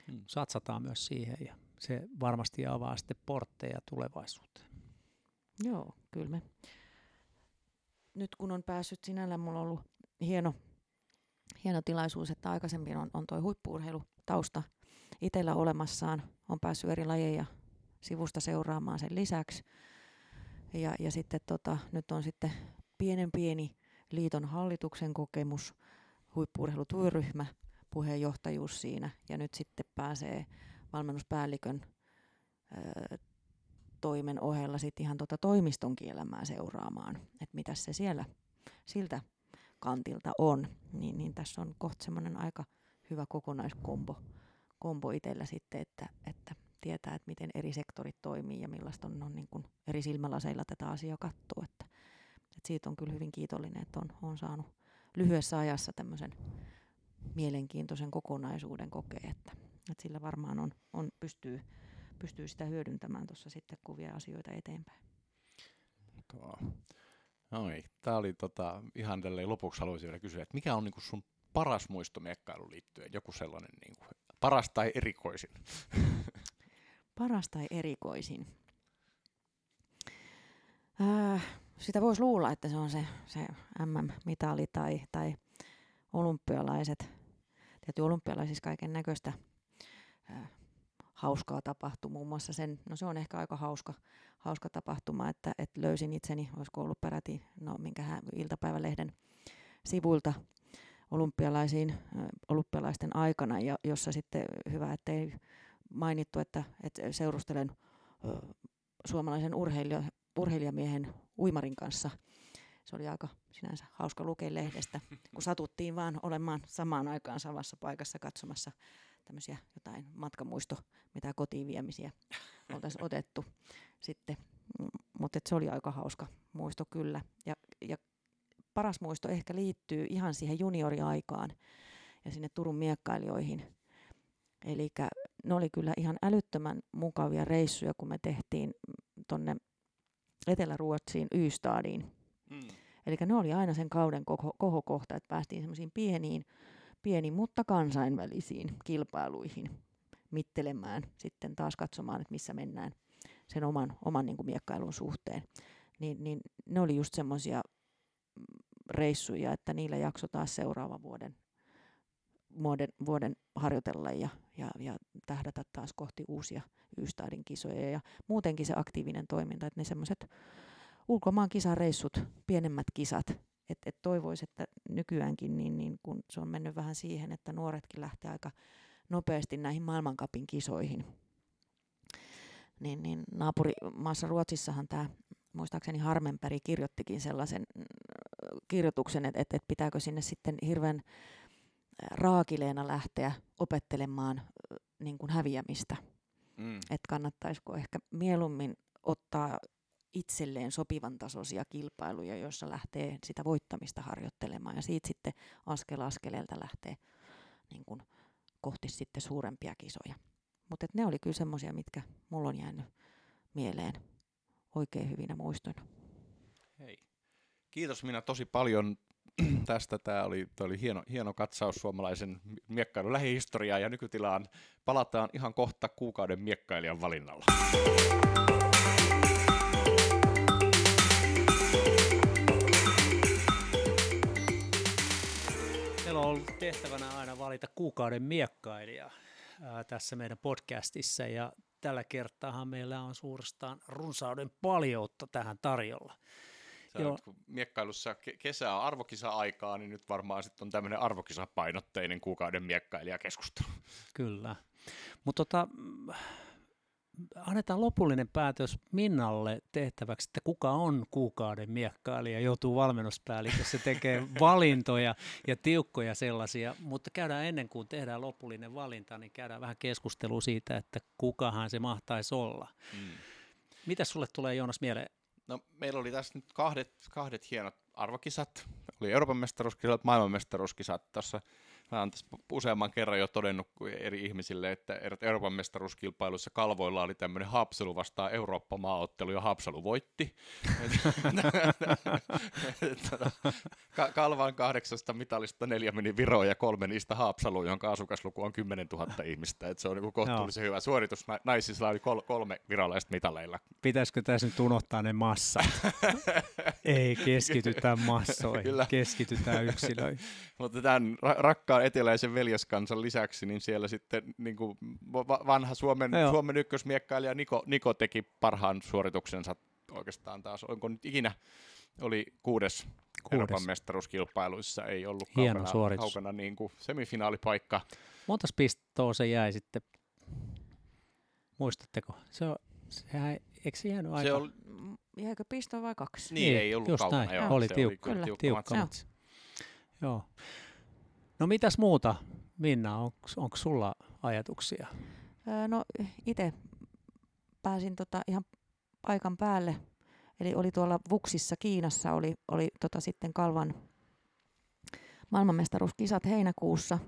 Hmm. Satsataan myös siihen ja se varmasti avaa sitten portteja tulevaisuuteen. Joo, kyllä me. Nyt kun on päässyt sinällään, mulla on ollut hieno, hieno tilaisuus, että aikaisemmin on, on tuo huippuurheilutausta itsellä olemassaan. On päässyt eri lajeja sivusta seuraamaan sen lisäksi. Ja, ja sitten tota, nyt on sitten pienen pieni liiton hallituksen kokemus, huippuurheilutyöryhmä, puheenjohtajuus siinä ja nyt sitten pääsee valmennuspäällikön ö, toimen ohella sitten ihan tota toimistonkin elämää seuraamaan, että mitä se siellä siltä kantilta on, niin, niin tässä on kohta semmoinen aika hyvä kokonaiskombo kombo itsellä sitten, että, että tietää, että miten eri sektorit toimii ja millaista on, on niin kuin eri silmälaseilla tätä asiaa katsoa. Että, että siitä on kyllä hyvin kiitollinen, että on, on saanut lyhyessä ajassa tämmöisen mielenkiintoisen kokonaisuuden kokea, että, että sillä varmaan on, on pystyy, pystyy sitä hyödyntämään tuossa sitten, kun vie asioita eteenpäin. Tuo. Noi, tämä oli tota, ihan tälleen lopuksi haluaisin vielä kysyä, että mikä on niinku sun paras muisto miekkailuun liittyen? Joku sellainen niinku, paras tai erikoisin? Paras tai erikoisin? Äh, sitä voisi luulla, että se on se, se MM-mitali tai, tai olympialaiset. Tietysti olympialaisissa kaiken näköistä äh, hauskaa tapahtui. Muun muassa sen, no se on ehkä aika hauska, hauska tapahtuma, että, että löysin itseni, olisiko ollut peräti, no minkä iltapäivälehden sivuilta olympialaisiin, olympialaisten aikana, ja jossa sitten hyvä, ettei mainittu, että, että seurustelen suomalaisen urheilija, urheilijamiehen uimarin kanssa. Se oli aika sinänsä hauska lukea lehdestä, kun satuttiin vaan olemaan samaan aikaan samassa paikassa katsomassa tämmöisiä jotain matkamuisto, mitä kotiin viemisiä oltaisiin otettu sitten. Mutta se oli aika hauska muisto kyllä. Ja, ja paras muisto ehkä liittyy ihan siihen junioriaikaan ja sinne Turun miekkailijoihin. Eli ne oli kyllä ihan älyttömän mukavia reissuja, kun me tehtiin tonne Etelä-Ruotsiin Ystadiin. Hmm. Eli ne oli aina sen kauden koho, kohokohta, että päästiin semmoisiin pieniin, pieniin, mutta kansainvälisiin kilpailuihin mittelemään, sitten taas katsomaan, että missä mennään sen oman, oman niin kuin miekkailun suhteen. Niin, niin ne oli just semmoisia reissuja, että niillä jakso taas seuraavan vuoden, vuoden, vuoden harjoitella ja, ja, ja tähdätä taas kohti uusia Ystadin kisoja ja muutenkin se aktiivinen toiminta, että ne semmoiset ulkomaan kisareissut, pienemmät kisat, et, et toivoisi, että nykyäänkin, niin, niin kun se on mennyt vähän siihen, että nuoretkin lähtee aika nopeasti näihin maailmankapin kisoihin. Niin, niin naapurimaassa Ruotsissahan tämä, muistaakseni Harmenpäri kirjoittikin sellaisen mm, kirjoituksen, että, että, että pitääkö sinne sitten hirveän raakileena lähteä opettelemaan niin kuin häviämistä. Mm. Että kannattaisiko ehkä mieluummin ottaa itselleen sopivan tasoisia kilpailuja, joissa lähtee sitä voittamista harjoittelemaan ja siitä sitten askel askeleelta lähtee niin kuin kohti sitten suurempia kisoja. Mutta ne oli kyllä semmoisia, mitkä mulla on jäänyt mieleen oikein hyvinä muistoina. Hei. Kiitos minä tosi paljon tästä. Tämä oli, tämä oli hieno, hieno katsaus suomalaisen miekkailun lähihistoriaan ja nykytilaan. Palataan ihan kohta kuukauden miekkailijan valinnalla. Valita kuukauden miekkailija ää, tässä meidän podcastissa ja tällä kertaa meillä on suurestaan runsauden paljoutta tähän tarjolla. Sä Joo. kun miekkailussa kesää on arvokisa-aikaa, niin nyt varmaan sitten on tämmöinen arvokisapainotteinen kuukauden miekkailijakeskustelu. Kyllä. Mutta tota, annetaan lopullinen päätös Minnalle tehtäväksi, että kuka on kuukauden miekkailija, joutuu valmennuspäällikössä tekee valintoja ja tiukkoja sellaisia, mutta käydään ennen kuin tehdään lopullinen valinta, niin käydään vähän keskustelua siitä, että kukahan se mahtaisi olla. Mm. Mitä sulle tulee Joonas mieleen? No meillä oli tässä nyt kahdet, kahdet hienot arvokisat. Oli Euroopan mestaruuskisat, maailman mestaruuskisat. Tässä Mä oon tässä useamman kerran jo todennut eri ihmisille, että Euroopan mestaruuskilpailussa kalvoilla oli tämmöinen Haapsalu vastaan Eurooppa-maaottelu ja Haapsalu voitti. Kalvan kahdeksasta mitalista neljä meni Viroon ja kolme niistä Haapsaluun, jonka asukasluku on 10 000 ihmistä. Et se on niin kohtuullisen hyvä suoritus. Naisissa oli kol- kolme virolaista mitaleilla. Pitäisikö tässä nyt unohtaa ne massat? Ei keskitytä massoihin, Kyllä. keskitytään yksilöihin. Mutta tämän rakkaan eteläisen veljeskansan lisäksi, niin siellä sitten niin kuin vanha Suomen, Suomen ykkösmiekkailija Niko, Niko teki parhaan suorituksensa oikeastaan taas. Onko nyt ikinä oli kuudes, kuudes. Euroopan mestaruuskilpailuissa, ei ollut Hieno kaukana, kaukana niin kuin semifinaalipaikka. Montas pistoa se jäi sitten? Muistatteko? Se on, sehän, eikö se jäänyt aika? Se oli, Jäikö pisto vai kaksi? Niin, niin ei ollut just kaukana. Näin. Joo, oli tiukka, oli tiukka, tiukka matsi. Joo. No mitäs muuta, Minna, onko sulla ajatuksia? No itse pääsin tota ihan paikan päälle, eli oli tuolla Vuksissa Kiinassa, oli, oli tota sitten Kalvan maailmanmestaruuskisat heinäkuussa,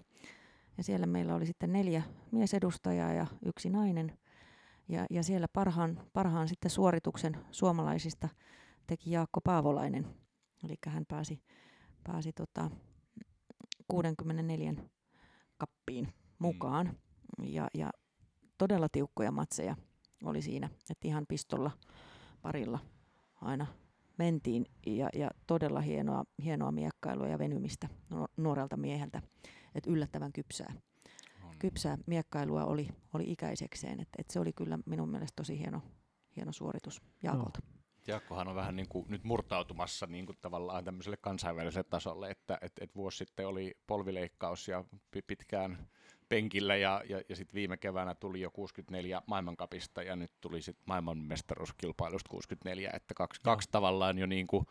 ja siellä meillä oli sitten neljä miesedustajaa ja yksi nainen, ja, ja siellä parhaan, parhaan sitten suorituksen suomalaisista teki Jaakko Paavolainen, eli hän pääsi, pääsi tota, 64 kappiin mukaan. Mm. Ja, ja todella tiukkoja matseja oli siinä, että ihan pistolla parilla aina mentiin ja, ja todella hienoa, hienoa miekkailua ja venymistä nuorelta mieheltä, että yllättävän kypsää. On. Kypsää miekkailua oli, oli ikäisekseen, että et se oli kyllä minun mielestä tosi hieno, hieno suoritus Jaakolta. No. Jaakkohan on vähän niin kuin nyt murtautumassa niin kuin tavallaan tämmöiselle kansainväliselle tasolle, että et, et vuosi sitten oli polvileikkaus ja pitkään penkillä ja, ja, ja sitten viime keväänä tuli jo 64 maailmankapista ja nyt tuli sitten maailmanmestaruuskilpailusta 64, että kaksi, kaksi tavallaan jo niin kuin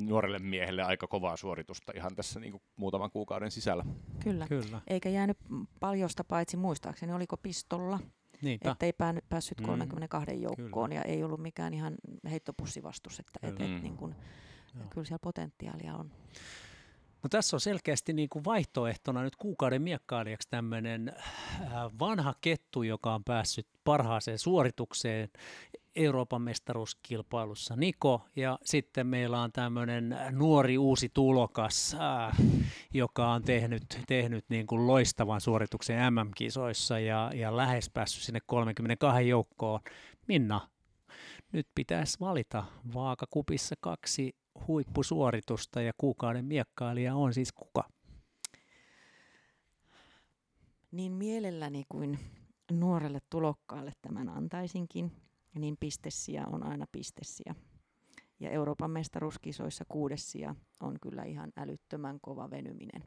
nuorelle miehelle aika kovaa suoritusta ihan tässä niin kuin muutaman kuukauden sisällä. Kyllä. Kyllä, eikä jäänyt paljosta paitsi muistaakseni, oliko pistolla Niinpä. Että ei päässyt 32 mm, joukkoon kyllä. ja ei ollut mikään ihan heittopussivastus, että et, et, mm. niin kun, kyllä siellä potentiaalia on. No tässä on selkeästi niin kuin vaihtoehtona nyt kuukauden miekkailijaksi tämmöinen äh, vanha kettu, joka on päässyt parhaaseen suoritukseen Euroopan mestaruuskilpailussa Niko ja sitten meillä on tämmöinen nuori uusi tulokas, äh, joka on tehnyt, tehnyt niin kuin loistavan suorituksen MM-kisoissa ja, ja lähes päässyt sinne 32 joukkoon. Minna, nyt pitäisi valita vaakakupissa kaksi huippusuoritusta ja kuukauden miekkailija on siis kuka? Niin mielelläni kuin nuorelle tulokkaalle tämän antaisinkin, niin pistessiä on aina pistessiä. Ja Euroopan mestaruuskisoissa kuudes sija on kyllä ihan älyttömän kova venyminen.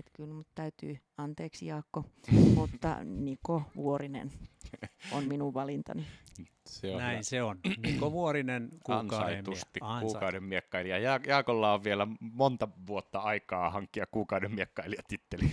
Et kyllä mut täytyy, anteeksi Jaakko, mutta Niko Vuorinen on minun valintani. Se on Näin hyvä. se on. Niko Vuorinen, kuukauden, mie- kuukauden miekkailija. Ja, Jaakolla on vielä monta vuotta aikaa hankkia kuukauden miekkailija titteli.